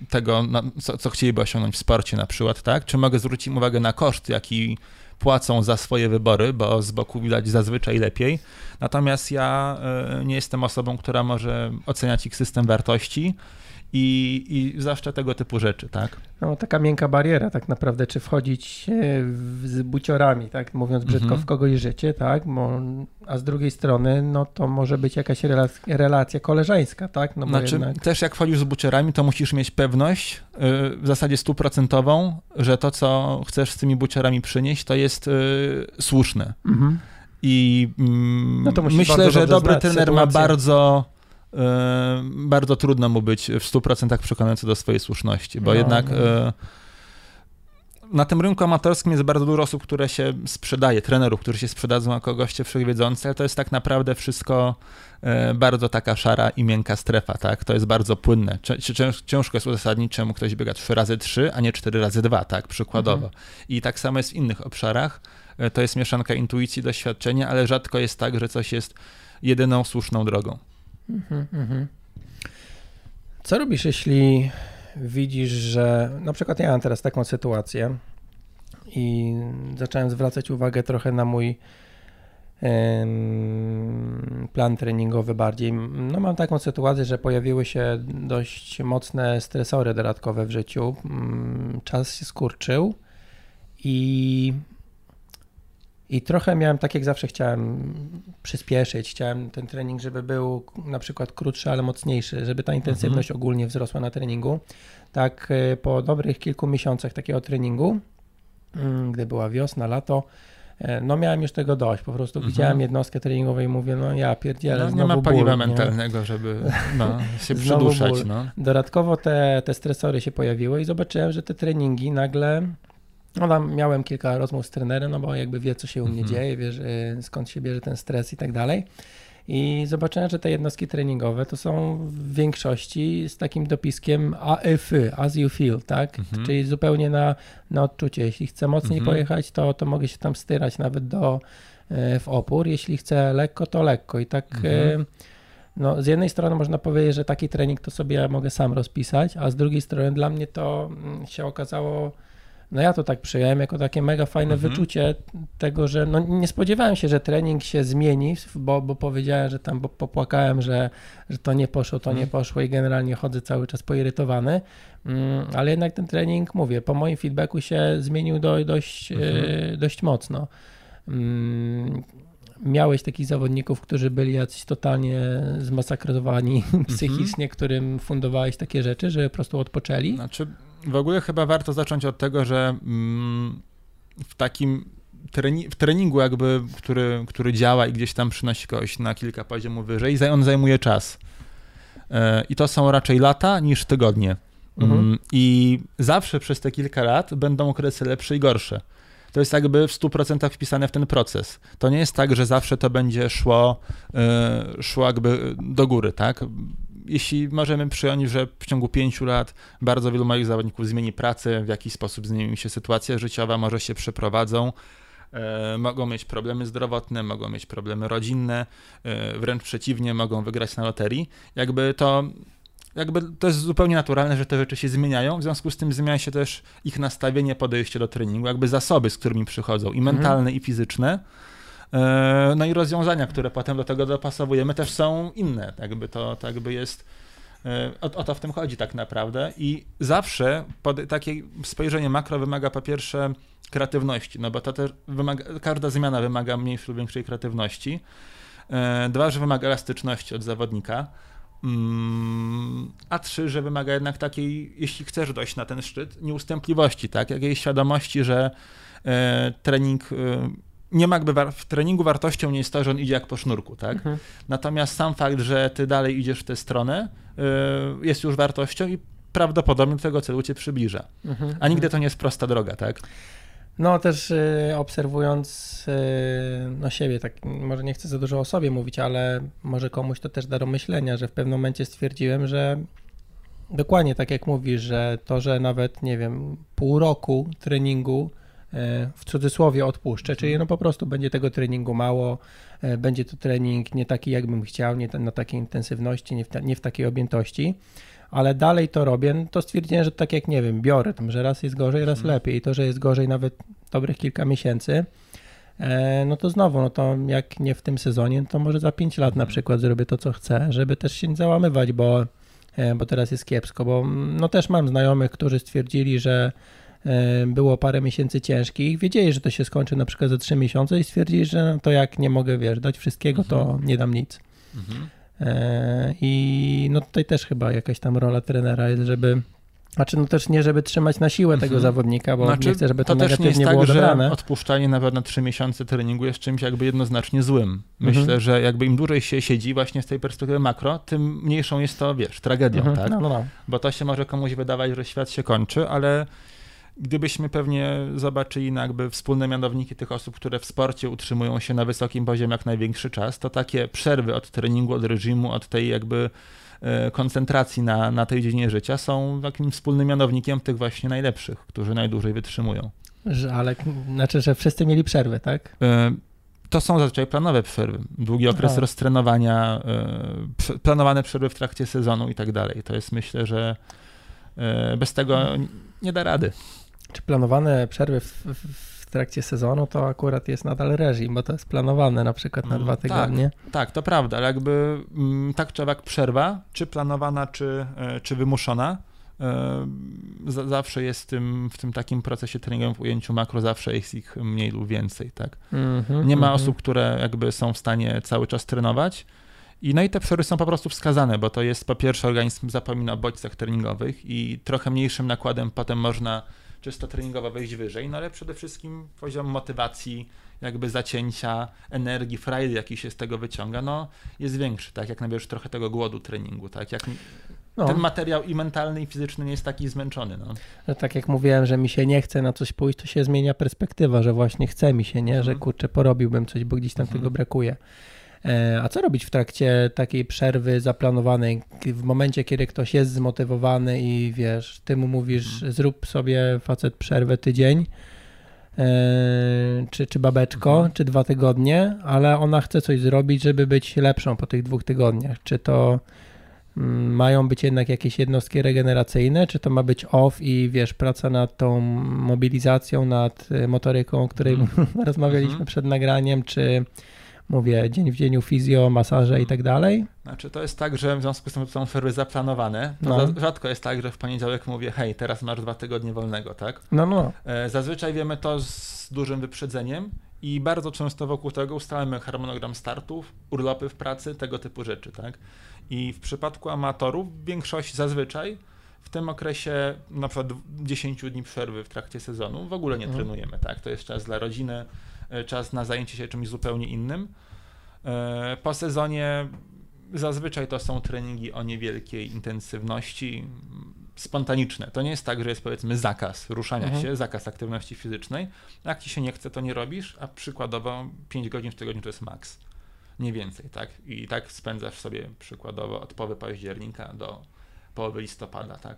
tego, co, chcieliby osiągnąć w sporcie na przykład, tak? Czy mogę zwrócić im uwagę na koszt, jaki płacą za swoje wybory, bo z boku widać zazwyczaj lepiej. Natomiast ja e, nie jestem osobą, która może oceniać ich system wartości i, i tego typu rzeczy, tak? No, taka miękka bariera tak naprawdę, czy wchodzić z buciorami, tak, mówiąc brzydko, mhm. w kogoś życie, tak, a z drugiej strony, no to może być jakaś relacja, relacja koleżeńska, tak? No, znaczy, jednak... też jak wchodzisz z buciorami, to musisz mieć pewność, yy, w zasadzie stuprocentową, że to, co chcesz z tymi buciorami przynieść, to jest yy, słuszne. Mhm. I mm, no myślę, że dobry trener sytuację. ma bardzo bardzo trudno mu być w 100% przekonany co do swojej słuszności, bo no, jednak no. E, na tym rynku amatorskim jest bardzo dużo osób, które się sprzedaje, trenerów, którzy się sprzedadzą jako goście wszechwiedzący, ale to jest tak naprawdę wszystko e, bardzo taka szara i miękka strefa, tak? To jest bardzo płynne. Ciężko jest uzasadnić, czemu ktoś biega 3 razy 3, a nie 4 razy 2, tak? Przykładowo. Mhm. I tak samo jest w innych obszarach. E, to jest mieszanka intuicji, doświadczenia, ale rzadko jest tak, że coś jest jedyną słuszną drogą. Mhm, mhm. Co robisz, jeśli widzisz, że na przykład ja mam teraz taką sytuację i zacząłem zwracać uwagę trochę na mój plan treningowy bardziej. No mam taką sytuację, że pojawiły się dość mocne stresory dodatkowe w życiu. Mm, czas się skurczył i i trochę miałem tak, jak zawsze chciałem przyspieszyć. Chciałem ten trening, żeby był na przykład krótszy, ale mocniejszy, żeby ta intensywność mhm. ogólnie wzrosła na treningu. Tak e, po dobrych kilku miesiącach takiego treningu, mm, gdy była wiosna, lato, e, no miałem już tego dość. Po prostu mhm. widziałem jednostkę treningową i mówię, no ja pierdzielę, no, Nie ma paliwa ból, mentalnego, nie? żeby no, się przyduszać. No. Dodatkowo te, te stresory się pojawiły i zobaczyłem, że te treningi nagle no tam miałem kilka rozmów z trenerem, no bo jakby wie, co się u mnie mhm. dzieje, wie, skąd się bierze ten stres i tak dalej. I zobaczyłem, że te jednostki treningowe to są w większości z takim dopiskiem AF, as you feel, tak? Mhm. Czyli zupełnie na, na odczucie. Jeśli chcę mocniej mhm. pojechać, to, to mogę się tam styrać nawet do e, w opór. Jeśli chcę lekko, to lekko. I tak mhm. E, no, z jednej strony można powiedzieć, że taki trening to sobie ja mogę sam rozpisać, a z drugiej strony dla mnie to mm, się okazało no ja to tak przyjąłem jako takie mega fajne mhm. wyczucie tego, że no nie spodziewałem się, że trening się zmieni, bo, bo powiedziałem, że tam bo popłakałem, że, że to nie poszło, to mhm. nie poszło i generalnie chodzę cały czas poirytowany, mm, ale jednak ten trening, mówię, po moim feedbacku się zmienił do, dość, mhm. e, dość mocno. Mm, miałeś takich zawodników, którzy byli jacyś totalnie zmasakrowani mhm. psychicznie, którym fundowałeś takie rzeczy, że po prostu odpoczęli? Znaczy w ogóle chyba warto zacząć od tego, że mm, w takim treni w treningu jakby, który, który działa i gdzieś tam przynosi kogoś na kilka poziomów wyżej, on zajmuje czas. E, I to są raczej lata niż tygodnie. Mhm. Mm, I zawsze przez te kilka lat będą okresy lepsze i gorsze. To jest jakby w 100% wpisane w ten proces. To nie jest tak, że zawsze to będzie szło, e, szło jakby do góry, tak? Jeśli możemy przyjąć, że w ciągu pięciu lat bardzo wielu moich zawodników zmieni pracę, w jakiś sposób zmieni się sytuacja życiowa, może się przeprowadzą, e, mogą mieć problemy zdrowotne, mogą mieć problemy rodzinne, e, wręcz przeciwnie, mogą wygrać na loterii. Jakby to jakby to jest zupełnie naturalne, że te rzeczy się zmieniają, w związku z tym zmienia się też ich nastawienie, podejście do treningu, jakby zasoby, z którymi przychodzą, i mentalne, mhm. i fizyczne. E, no i rozwiązania, które potem do tego dopasowujemy, też są inne. Tak by to tak by jest. E, o, o, to w tym chodzi tak naprawdę. I zawsze pod, takie spojrzenie makro wymaga po pierwsze kreatywności, no bo to też wymaga, każda zmiana wymaga mniejszej lub większej kreatywności. E, dwa, że wymaga elastyczności od zawodnika. Mm, a trzy, że wymaga jednak takiej, jeśli chcesz dojść na ten szczyt, nieustępliwości, tak? Jakiejś świadomości, że trening nie ma jakby w treningu wartością nie jest to, że on idzie jak po sznurku, tak? Mhm. Natomiast sam fakt, że ty dalej idziesz w tę stronę, y, jest już wartością i prawdopodobnie do tego celu cię przybliża. Mhm. A nigdy to nie jest prosta droga, tak? No też y, obserwując y, no siebie, tak może nie chcę za dużo o sobie mówić, ale może komuś to też da do myślenia, że w pewnym momencie stwierdziłem, że dokładnie tak jak mówisz, że to, że nawet nie wiem, pół roku treningu w cudzysłowie odpuszczę, czyli no po prostu będzie tego treningu mało, e, będzie to trening nie taki, jakbym chciał, nie na takiej intensywności, nie w, ta, nie w takiej objętości, ale dalej to robię, no to stwierdziłem, że tak jak nie wiem, biorę tam, że raz jest gorzej, raz hmm. lepiej. I to, że jest gorzej nawet dobrych kilka miesięcy, e, no to znowu, no to jak nie w tym sezonie, to może za 5 lat na mhm. przykład zrobię to, co chcę, żeby też się nie załamywać, bo, bo teraz jest kiepsko, bo no też mam znajomych, którzy stwierdzili, że E, było parę miesięcy ciężkich, wiedzieli, że to się skończy na przykład za trzy miesiące i stwierdzili, że no to jak nie mogę, wiesz, dać wszystkiego, mhm. to nie dam nic. Mhm. E, I no tutaj też chyba jakaś tam rola trenera jest, żeby znaczy, no też nie, żeby trzymać na siłę tego mhm. zawodnika, bo znaczy, nie chcę, żeby to, to negatywnie też nie jest tak, odebrane. że odpuszczanie nawet na trzy miesiące treningu jest czymś jakby jednoznacznie złym. Myślę, mhm. że jakby im dłużej się siedzi właśnie z tej perspektywy makro, tym mniejszą jest to, wiesz, tragedią, mhm. tak? No, no, no. Bo to się może komuś wydawać, że świat się kończy, ale gdybyśmy pewnie zobaczyli na jakby wspólne mianowniki tych osób, które w sporcie utrzymują się na wysokim poziomie jak największy czas, to takie przerwy od treningu, od reżimu, od tej jakby e, koncentracji na, na tej dziedzinie życia są takim wspólnym mianownikiem tych właśnie najlepszych, którzy najdłużej wytrzymują. Że, ale znaczy, że wszyscy mieli przerwy, tak? E, to są zazwyczaj planowe przerwy, długi okres Aha. roztrenowania, e, planowane przerwy w trakcie sezonu i tak dalej. To jest myślę, że bez tego nie da rady. Czy planowane przerwy w, w, trakcie sezonu to akurat jest nadal reżim, bo to jest planowane na przykład na Mm, dwa tak. tygodnie. Tak, to prawda, ale jakby mm, tak czy owak przerwa, czy planowana, czy, e, czy wymuszona, e, za- zawsze jest w tym, w tym takim procesie treningowym w ujęciu makro, zawsze jest ich mniej lub więcej, tak. Mhm, Nie ma mhm. osób, które jakby są w stanie cały czas trenować. I no i te przerwy są po prostu wskazane, bo to jest po pierwsze organizm zapomina o bodźcach treningowych i trochę mniejszym nakładem potem można czysto treningowo wejść wyżej, no ale przede wszystkim poziom motywacji, jakby zacięcia, energii, frajdy, jaki się z tego wyciąga, no jest większy, tak, jak nabierzesz trochę tego głodu treningu, tak, jak No, ten materiał i mentalny i fizyczny nie jest taki zmęczony, no. że tak jak mówiłem, że mi się nie chce na coś pójść, to się zmienia perspektywa, że właśnie chce mi się, nie? Że Mhm. kurczę, porobiłbym coś, bo gdzieś tam Mhm. tego brakuje. E, A co robić w trakcie takiej przerwy zaplanowanej, w momencie, kiedy ktoś jest zmotywowany i wiesz, ty mu mówisz, Mhm. zrób sobie facet przerwę tydzień, e, czy, czy babeczko, Mhm. czy dwa tygodnie, ale ona chce coś zrobić, żeby być lepszą po tych dwóch tygodniach. Czy to mm, mają być jednak jakieś jednostki regeneracyjne, czy to ma być off i wiesz, praca nad tą mobilizacją, nad y, motoryką, o której Mhm. rozmawialiśmy przed nagraniem, czy mówię, dzień w dzieniu fizjo, masaże i tak dalej. Znaczy to jest tak, że w związku z tym, że są przerwy zaplanowane, to No. za- rzadko jest tak, że w poniedziałek mówię, hej, teraz masz dwa tygodnie wolnego, tak? No, no. E, Zazwyczaj wiemy to z dużym wyprzedzeniem i bardzo często wokół tego ustalamy harmonogram startów, urlopy w pracy, tego typu rzeczy, tak? I w przypadku amatorów większość zazwyczaj w tym okresie na przykład 10 dni przerwy w trakcie sezonu w ogóle nie Mhm. trenujemy, tak? To jest czas dla rodziny, czas na zajęcie się czymś zupełnie innym. E, Po sezonie zazwyczaj to są treningi o niewielkiej intensywności, spontaniczne. To nie jest tak, że jest powiedzmy zakaz ruszania Mhm. się, zakaz aktywności fizycznej. Jak ci się nie chce, to nie robisz, a przykładowo 5 godzin w tygodniu to jest maks. Nie więcej, tak? I tak spędzasz sobie przykładowo od połowy października do połowy listopada, tak?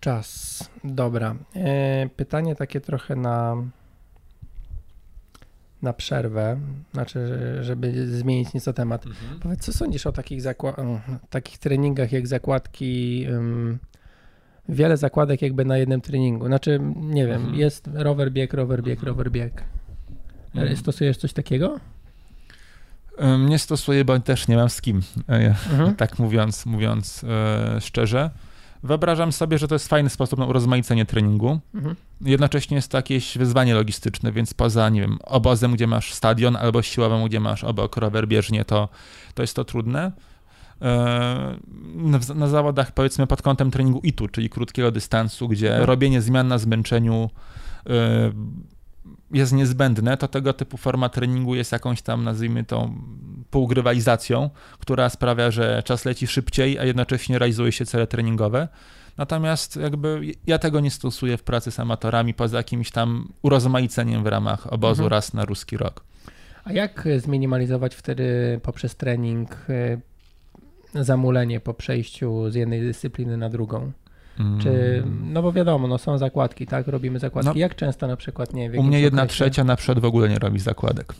Czas. Dobra. E, pytanie takie trochę na na przerwę, znaczy, żeby zmienić nieco temat. Powiedz, co sądzisz o takich, zakła- o, takich treningach jak zakładki? ym, wiele zakładek jakby na jednym treningu. Znaczy, nie wiem, Mhm. jest rower bieg, rower bieg, Mhm. rower bieg. E, Mhm. Stosujesz coś takiego? Nie stosuję, bo też nie mam z kim, e, Mhm. tak mówiąc, mówiąc e, szczerze. Wyobrażam sobie, że to jest fajny sposób na urozmaicenie treningu. Mhm. Jednocześnie jest to jakieś wyzwanie logistyczne, więc poza, nie wiem, obozem, gdzie masz stadion, albo siłowym, gdzie masz obok rower bieżnie, to, to jest to trudne. E, Na, na zawodach, powiedzmy, pod kątem treningu ITU, czyli krótkiego dystansu, gdzie Mhm. robienie zmian na zmęczeniu e, jest niezbędne, to tego typu forma treningu jest jakąś tam, nazwijmy to, półgrywalizacją, która sprawia, że czas leci szybciej, a jednocześnie realizuje się cele treningowe. Natomiast jakby ja tego nie stosuję w pracy z amatorami, poza jakimś tam urozmaiceniem w ramach obozu Mhm. raz na ruski rok. A jak zminimalizować wtedy poprzez trening e, zamulenie po przejściu z jednej dyscypliny na drugą? Czy, Mm. no bo wiadomo, no są zakładki, tak? Robimy zakładki. No. Jak często na przykład, nie wiem, U mnie jedna okresie- trzecia na przykład w ogóle nie robi zakładek.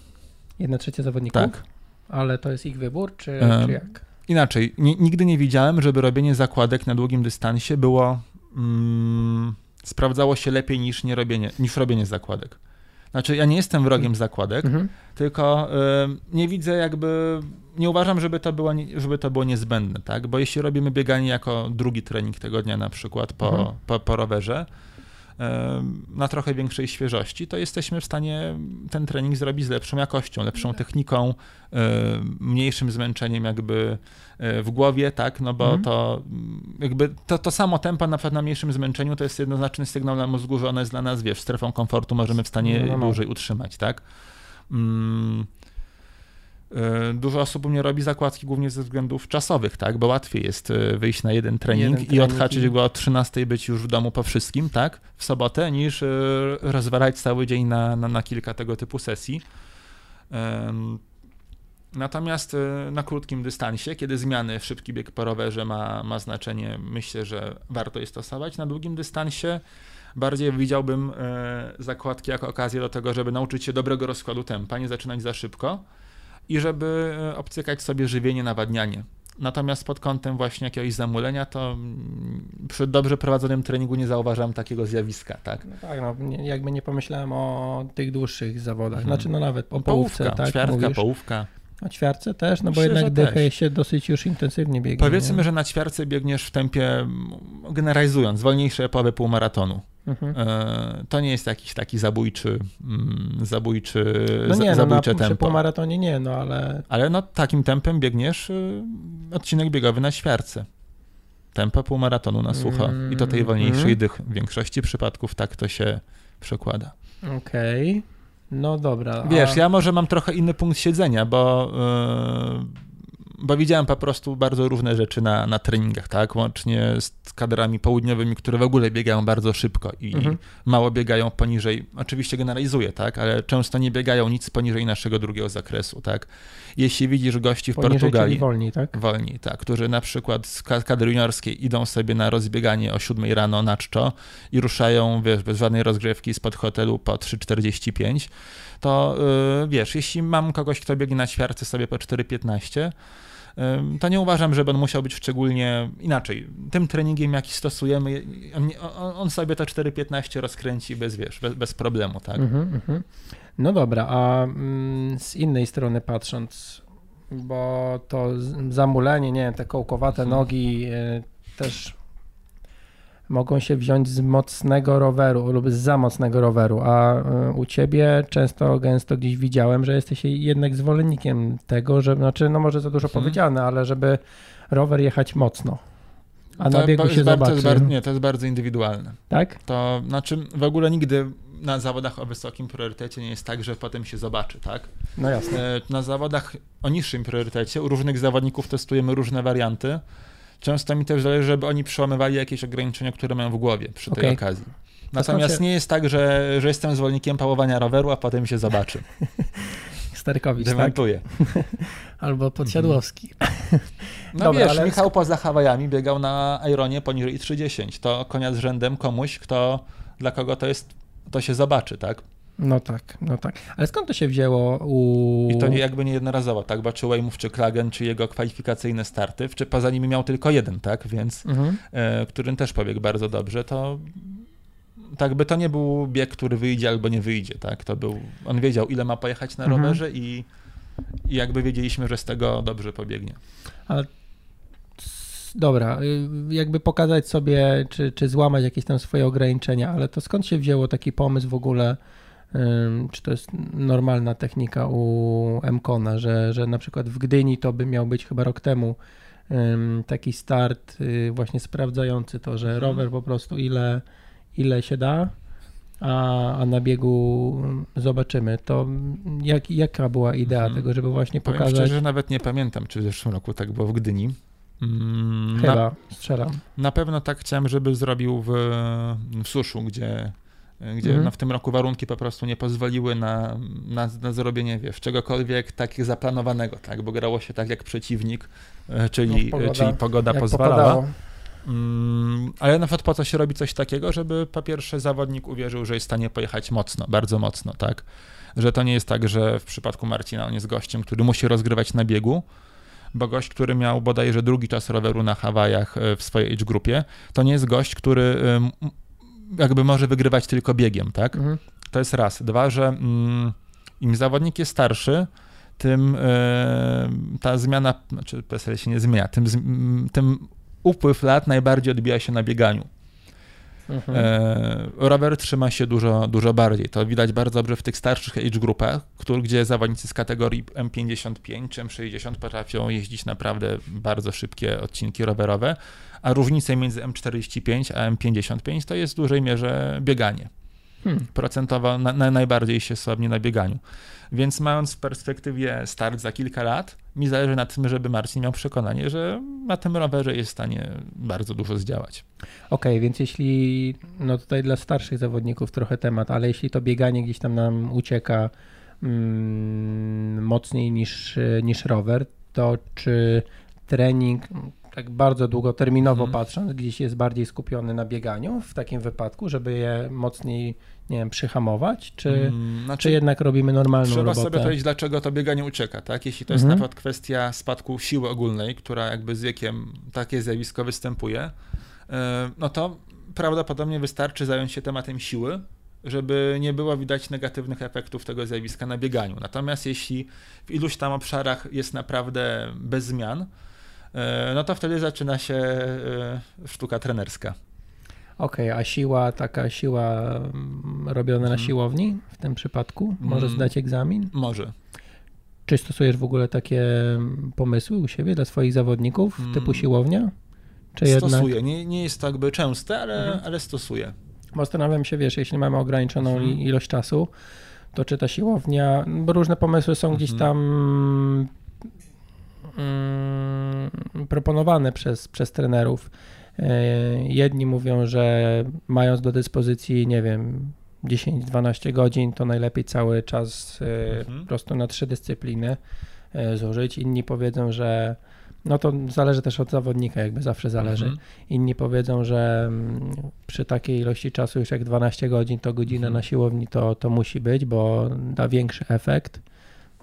Jedna trzecia zawodników? Tak. Ale to jest ich wybór, czy, czy jak? Inaczej, ni- nigdy nie widziałem, żeby robienie zakładek na długim dystansie było mm, sprawdzało się lepiej niż nie robienie, niż robienie zakładek. Znaczy, ja nie jestem wrogiem zakładek, Mhm. tylko y, nie widzę jakby, nie uważam, żeby to, było, żeby to było niezbędne, tak? Bo jeśli robimy bieganie jako drugi trening tego dnia na przykład po, Mhm. po, po rowerze, na trochę większej świeżości, to jesteśmy w stanie ten trening zrobić z lepszą jakością, lepszą techniką, y, mniejszym zmęczeniem jakby y, w głowie, tak? No bo Mhm. to jakby to, to samo tempo na przykład na mniejszym zmęczeniu to jest jednoznaczny sygnał dla mózgu, że ono jest dla nas, wiesz, strefą komfortu, możemy w stanie No, no, no. dłużej utrzymać, tak? Mm, Dużo osób u mnie robi zakładki głównie ze względów czasowych, tak? Bo łatwiej jest y, wyjść na jeden trening Jeden i odhaczyć i- go o 13 być już w domu po wszystkim, tak? W sobotę, niż y, rozwalać cały dzień na, na, na kilka tego typu sesji. Natomiast na krótkim dystansie, kiedy zmiany, szybki bieg po rowerze ma, ma znaczenie, myślę, że warto je stosować. Na długim dystansie bardziej widziałbym e, zakładki jako okazję do tego, żeby nauczyć się dobrego rozkładu tempa, nie zaczynać za szybko i żeby e, obcykać sobie żywienie, nawadnianie. Natomiast pod kątem właśnie jakiegoś zamulenia, to mm, przy dobrze prowadzonym treningu nie zauważam takiego zjawiska, tak? No tak, no, nie, jakby nie pomyślałem o tych dłuższych zawodach. Mhm. Znaczy, no nawet o połówce, Połówka, tak? ćwiartka, mówisz? połówka. O ćwiarce też, no bo Myślę, jednak też. się dosyć już intensywnie biegnie. Powiedzmy, nie? że na ćwiarce biegniesz w tempie, generalizując, wolniejsze połowy półmaratonu. Mhm. E, To nie jest jakiś taki zabójczy, mm, zabójczy, No nie, no na, zabójcze przy tempo. półmaratonie nie, no ale Ale no takim tempem biegniesz y, odcinek biegowy na ćwiarce. Tempo półmaratonu na sucho. I to tej Mm, wolniejszej mm. dych. W większości przypadków tak to się przekłada. okej. No dobra. Wiesz, a... ja może mam trochę inny punkt siedzenia, bo, yy, bo widziałem po prostu bardzo różne rzeczy na, na treningach, tak? Łącznie z kadrami południowymi, które w ogóle biegają bardzo szybko i Mhm. mało biegają poniżej, oczywiście generalizuję, tak? Ale często nie biegają nic poniżej naszego drugiego zakresu, tak? Jeśli widzisz gości w Poniżej, Portugalii, wolniej, tak? wolni, tak, którzy na przykład z ka- kadry juniorskiej idą sobie na rozbieganie o 7 rano na czczo i ruszają, wiesz, bez żadnej rozgrzewki spod hotelu po 3.45, to yy, wiesz, jeśli mam kogoś, kto biegnie na ćwiarce sobie po 4.15, yy, to nie uważam, żeby on musiał być szczególnie inaczej. Tym treningiem, jaki stosujemy, on, sobie to 4.15 rozkręci bez, wiesz, bez, bez problemu, tak? Mhm, mhm. No dobra, a mm, z innej strony patrząc, bo to zamulenie, nie wiem, te kołkowate Mhm. nogi y, też mogą się wziąć z mocnego roweru lub z za mocnego roweru, a y, u ciebie często, gęsto gdzieś widziałem, że jesteś jednak zwolennikiem tego, że, znaczy, no może za dużo Mhm. powiedziane, ale żeby rower jechać mocno, a To na biegu się bardzo- zobaczy, bardzo, nie, to jest bardzo indywidualne. tak? To znaczy w ogóle nigdy na zawodach o wysokim priorytecie nie jest tak, że potem się zobaczy, tak? No jasne. E, Na zawodach o niższym priorytecie u różnych zawodników testujemy różne warianty. Często mi też zależy, żeby oni przełamywali jakieś ograniczenia, które mają w głowie przy tej Okej. okazji. Natomiast się- nie jest tak, że, że jestem zwolennikiem pałowania roweru, a potem się zobaczy. Sterkowicz, tak? Dementuję. Albo Podsiadłowski. No Dobra, wiesz, ale Michał poza Hawajami biegał na Ironie poniżej 3.10. To konia z rzędem komuś, kto, dla kogo to jest, to się zobaczy, tak? No tak, no tak. Ale skąd to się wzięło u... I to nie, jakby nie jednorazowo, tak? Bo czy Weymouth, czy Klagen, czy jego kwalifikacyjne starty, czy poza nimi miał tylko jeden, tak? Więc, Mhm. e, którym też pobiegł bardzo dobrze, to tak by to nie był bieg, który wyjdzie albo nie wyjdzie, tak? To był, on wiedział, ile ma pojechać na Mhm. rowerze i, i jakby wiedzieliśmy, że z tego dobrze pobiegnie. S- Dobra, y, jakby pokazać sobie, czy, czy złamać jakieś tam swoje ograniczenia, ale to skąd się wzięło taki pomysł w ogóle, czy to jest normalna technika u Mkona, że, że na przykład w Gdyni to by miał być chyba rok temu taki start y, właśnie sprawdzający to, że Mhm. rower po prostu ile, ile się da, a, a na biegu zobaczymy. To jak, jaka była idea Mhm. tego, żeby właśnie Powiem pokazać? szczerze, że nawet nie pamiętam, czy w zeszłym roku tak było w Gdyni. Mm, Na, Chyba, strzelam. na pewno tak chciałem, żeby zrobił w, w Suszu, gdzie, gdzie Mhm. no w tym roku warunki po prostu nie pozwoliły na, na, na zrobienie, wiesz, czegokolwiek takiego zaplanowanego, tak, bo grało się tak jak przeciwnik, e, czyli No, pogoda- czyli pogoda pozwalała. popadało. Mm, ale na przykład po co się robi coś takiego, żeby po pierwsze zawodnik uwierzył, że jest w stanie pojechać mocno, bardzo mocno, tak? Że to nie jest tak, że w przypadku Marcina on jest gościem, który musi rozgrywać na biegu, bo gość, który miał bodajże drugi czas roweru na Hawajach e, w swojej age grupie, to nie jest gość, który jakby może wygrywać tylko biegiem, tak? Mhm. To jest raz. Dwa, że mm, im zawodnik jest starszy, tym e, ta zmiana, znaczy PSL się nie zmienia, tym, tym upływ lat najbardziej odbija się na bieganiu. Mhm. Rower trzyma się dużo, dużo bardziej. To widać bardzo dobrze w tych starszych age grupach, który, gdzie zawodnicy z kategorii M55 czy M60 potrafią jeździć naprawdę bardzo szybkie odcinki rowerowe, a różnice między M45 a M55 to jest w dużej mierze bieganie Hmm. procentowo na, na najbardziej się słabnie na bieganiu. Więc mając w perspektywie start za kilka lat, mi zależy na tym, żeby Marcin miał przekonanie, że na tym rowerze jest w stanie bardzo dużo zdziałać. Okej, więc jeśli, no tutaj dla starszych zawodników trochę temat, ale jeśli to bieganie gdzieś tam nam ucieka mm, mocniej niż, niż rower, to czy trening, tak bardzo długoterminowo Mhm. patrząc, gdzieś jest bardziej skupiony na bieganiu w takim wypadku, żeby je mocniej, nie wiem, przyhamować, czy, Mm, czy znaczy, jednak robimy normalną Trzeba robotę? sobie powiedzieć, dlaczego to bieganie ucieka, tak? Jeśli to jest Mhm. na przykład kwestia spadku siły ogólnej, która jakby z wiekiem takie zjawisko występuje, e, no to prawdopodobnie wystarczy zająć się tematem siły, żeby nie było widać negatywnych efektów tego zjawiska na bieganiu. Natomiast jeśli w iluś tam obszarach jest naprawdę bez zmian, no to wtedy zaczyna się e, sztuka trenerska. Okej, a siła, taka siła mm, robiona na Mhm. siłowni w tym przypadku? Możesz Mm. zdać egzamin? Może. Czy stosujesz w ogóle takie mm, pomysły u siebie dla swoich zawodników Mm. typu siłownia? Czy jednak? Stosuję. Nie, nie jest to jakby częste, ale, Mhm. ale stosuję. Bo Zastanawiam się, wiesz, jeśli mamy ograniczoną Mhm. ilość czasu, to czy ta siłownia, bo różne pomysły są gdzieś Mhm. tam mm, proponowane przez, przez trenerów. E, Jedni mówią, że mając do dyspozycji, nie wiem, 10-12 godzin, to najlepiej cały czas e, Mhm. po prostu na trzy dyscypliny e, zużyć. Inni powiedzą, że no to zależy też od zawodnika, jakby zawsze zależy. Mhm. Inni powiedzą, że mm, przy takiej ilości czasu, już jak 12 godzin, to godzina Mhm. na siłowni to, to musi być, bo da większy efekt.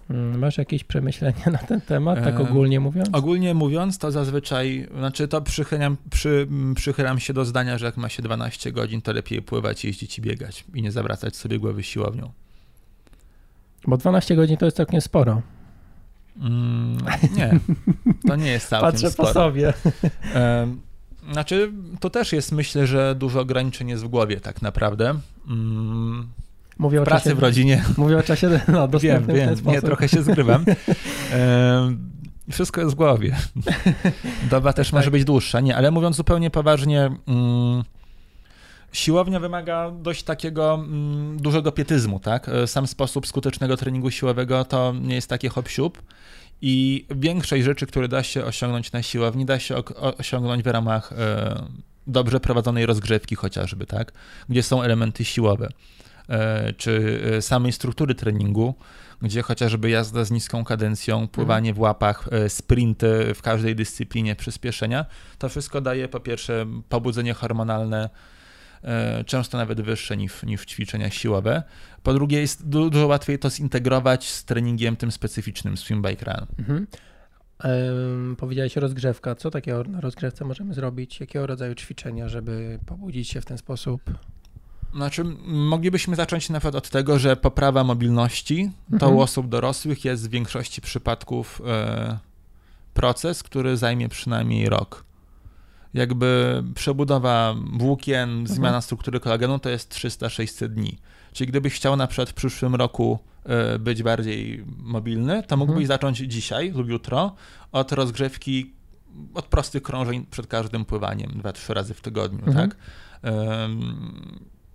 Mm, Masz jakieś przemyślenia na ten temat, tak Em, ogólnie mówiąc? Ogólnie mówiąc, to zazwyczaj, znaczy to przychylam, przy, m, przychylam się do zdania, że jak ma się 12 godzin, to lepiej pływać, jeździć i biegać i nie zawracać sobie głowy siłownią. Bo 12 godzin to jest całkiem sporo. Mm, nie, to nie jest całkiem Patrzę sporo. po sobie. Em, Znaczy, to też jest, myślę, że dużo ograniczeń jest w głowie tak naprawdę. Mm, Mówię o Pracy czasie, w rodzinie, Mówię o czasie no, wiem, dostępnym w wiem, sposób. nie, trochę się zgrywam. Wszystko jest w głowie. Doba też może Tak. być dłuższa, nie, ale mówiąc zupełnie poważnie, mm, siłownia wymaga dość takiego mm, dużego pietyzmu, tak? E, Sam sposób skutecznego treningu siłowego to nie jest takie hop siup i większość rzeczy, które da się osiągnąć na siłowni, da się osiągnąć w ramach e, dobrze prowadzonej rozgrzewki chociażby, tak? Gdzie są elementy siłowe, czy e, samej struktury treningu, gdzie chociażby jazda z niską kadencją, pływanie w łapach, e, sprinty w każdej dyscyplinie, przyspieszenia, to wszystko daje po pierwsze pobudzenie hormonalne, e, często nawet wyższe niż, niż ćwiczenia siłowe. Po drugie jest du- dużo łatwiej to zintegrować z treningiem tym specyficznym swim bike run. Mhm. Powiedziałeś rozgrzewka. Co takiego na rozgrzewce możemy zrobić? Jakiego rodzaju ćwiczenia, żeby pobudzić się w ten sposób? Znaczy, moglibyśmy zacząć nawet od tego, że poprawa mobilności to Mhm. u osób dorosłych jest w większości przypadków e, proces, który zajmie przynajmniej rok. Jakby przebudowa włókien, zmiana struktury kolagenu to jest 300-600 dni. Czyli gdybyś chciał na przykład w przyszłym roku e, być bardziej mobilny, to mógłbyś Mhm. zacząć dzisiaj lub jutro od rozgrzewki, od prostych krążeń przed każdym pływaniem, dwa, trzy razy w tygodniu, Mhm. tak? Em,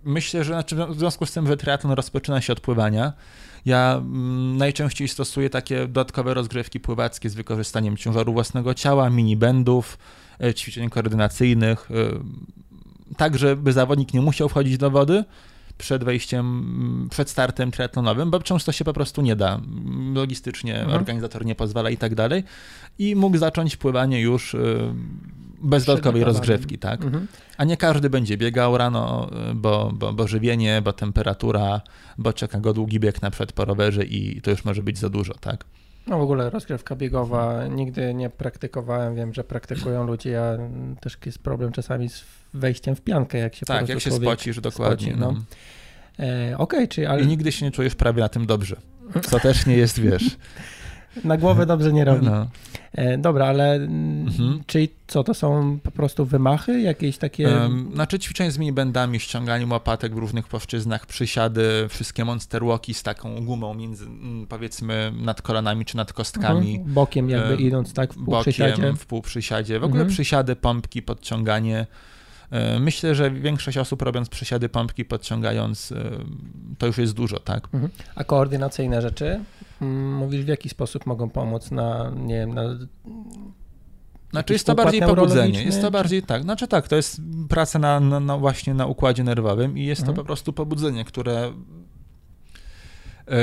Myślę, że znaczy w związku z tym, że triatlon rozpoczyna się od pływania, ja mm, najczęściej stosuję takie dodatkowe rozgrzewki pływackie z wykorzystaniem ciężaru własnego ciała, mini bendów, e, ćwiczeń koordynacyjnych, e, tak żeby zawodnik nie musiał wchodzić do wody przed wejściem, mm, przed startem triatlonowym, bo często się po prostu nie da. Logistycznie Mhm. organizator nie pozwala i tak dalej. I mógł zacząć pływanie już e, bez dodatkowej rozgrzewki, tak? Mhm. A nie każdy będzie biegał rano, bo, bo, bo żywienie, bo temperatura, bo czeka go długi bieg na przykład po rowerze i to już może być za dużo, tak? No w ogóle rozgrywka biegowa nigdy nie praktykowałem. Wiem, że praktykują ludzie. Ja też jest problem czasami z wejściem w piankę, jak się Tak, jak się spocisz dokładnie. spoci, no. no. E, Okej, czyli ale I nigdy się nie czujesz prawie na tym dobrze, co też nie jest, wiesz. na głowę dobrze nie robi. No. E, dobra, ale mm, Mhm. czyli co, to są po prostu wymachy? Jakieś takie... Um, znaczy ćwiczeń z minibandami, ściąganiem łapatek w różnych płaszczyznach, przysiady, wszystkie monster walki z taką gumą między, mm, powiedzmy, nad kolanami czy nad kostkami. Mhm. Bokiem jakby idąc tak w półprzysiadzie. bokiem, w półprzysiadzie. W ogóle Mhm. przysiady, pompki, podciąganie. E, Myślę, że większość osób robiąc przysiady, pompki, podciągając, e, to już jest dużo, tak? Mhm. A koordynacyjne rzeczy? Mm, Mówisz, w jaki sposób mogą pomóc na, nie wiem, na... Znaczy jest to bardziej pobudzenie. Jest to bardziej tak. Znaczy tak, to jest praca na, na, na właśnie na układzie nerwowym i jest Mhm. to po prostu pobudzenie, które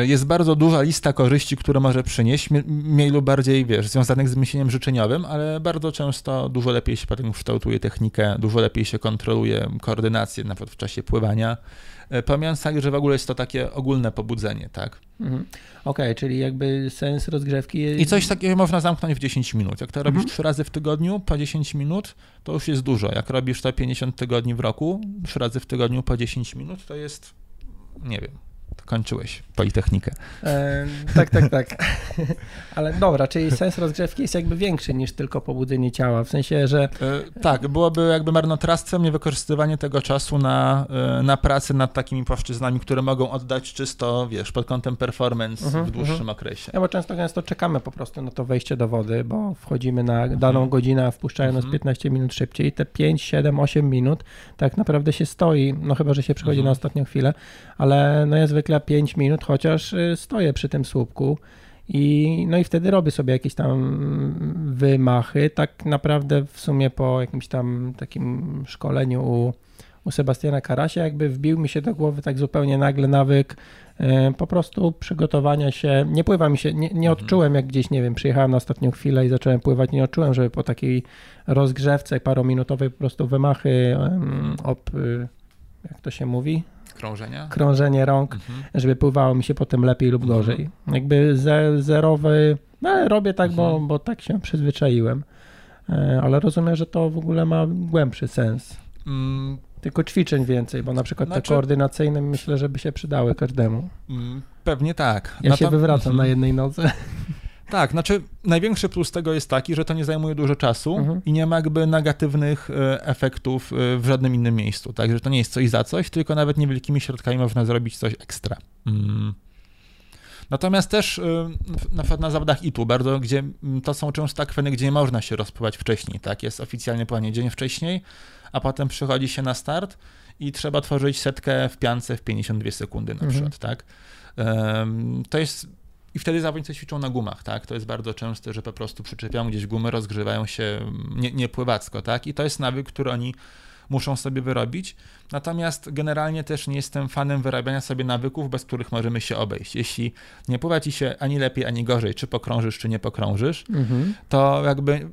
jest bardzo duża lista korzyści, które może przynieść, mniej lub bardziej, wiesz, związanych z myśleniem życzeniowym, ale bardzo często dużo lepiej się potem kształtuje technikę, dużo lepiej się kontroluje koordynację, na przykład w czasie pływania. E, pomijając tak, że w ogóle jest to takie ogólne pobudzenie, tak? Mhm. Okej, okay, czyli jakby sens rozgrzewki jest... I coś takiego można zamknąć w 10 minut. Jak to robisz mhm. trzy razy w tygodniu po 10 minut, to już jest dużo. Jak robisz to 50 tygodni w roku, trzy razy w tygodniu po 10 minut, to jest, nie wiem, kończyłeś Politechnikę. E, tak, tak, tak. Ale dobra, czyli sens rozgrzewki jest jakby większy niż tylko pobudzenie ciała, w sensie, że... E, tak, byłoby jakby marnotrawstwem niewykorzystywanie tego czasu na, e, na pracę nad takimi płaszczyznami, które mogą oddać czysto, wiesz, pod kątem performance uh -huh, w mhm, dłuższym uh mhm. -huh. okresie. Ja bo często często czekamy po prostu na to wejście do wody, bo wchodzimy na daną uh mhm. -huh. godzinę, a wpuszczają nas 15 minut szybciej i te 5, 7, 8 minut tak naprawdę się stoi, no chyba, że się przychodzi na ostatnią chwilę, ale no ja zwykle 5 minut chociaż y, stoję przy tym słupku i, no i wtedy robię sobie jakieś tam wymachy. Tak naprawdę w sumie po jakimś tam takim szkoleniu u, u Sebastiana Karasia jakby wbił mi się do głowy tak zupełnie nagle nawyk y, po prostu przygotowania się. Nie pływa mi się, nie, nie mhm. odczułem jak gdzieś, nie wiem, przyjechałem na ostatnią chwilę i zacząłem pływać, nie odczułem, żeby po takiej rozgrzewce parominutowej po prostu wymachy ob, y, jak to się mówi? Krążenia? Krążenie rąk, mhm. żeby pływało mi się potem lepiej lub mhm. gorzej. Jakby ze, zerowy, no ale robię tak, mhm. bo, bo tak się przyzwyczaiłem. E, ale rozumiem, że to w ogóle ma głębszy sens. Mm. Tylko ćwiczeń więcej, bo na przykład znaczy... te koordynacyjne myślę, że by się przydały każdemu. Mm, pewnie tak. Ja się wywracam na mhm. jednej nodze. Tak, znaczy największy plus tego jest taki, że to nie zajmuje dużo czasu mhm. i nie ma jakby negatywnych e, efektów e, w żadnym innym miejscu. Także to nie jest coś za coś, tylko nawet niewielkimi środkami można zrobić coś ekstra. Mm. Natomiast też e, na przykład na zawodach ITU, bardzo, gdzie to są często akweny, gdzie nie można się rozpływać wcześniej, tak? Jest oficjalnie płanie dzień wcześniej, a potem przychodzi się na start i trzeba tworzyć setkę w piance w 52 sekundy na mhm. przykład, tak? To jest i wtedy zawodnicy ćwiczą na gumach, tak? To jest bardzo częste, że po prostu przyczepiają gdzieś gumy, rozgrzewają się nie, niepływacko, tak? I to jest nawyk, który oni muszą sobie wyrobić. Natomiast generalnie też nie jestem fanem wyrabiania sobie nawyków, bez których możemy się obejść. Jeśli nie pływa ci się ani lepiej, ani gorzej, czy pokrążysz, czy nie pokrążysz, mhm. to jakby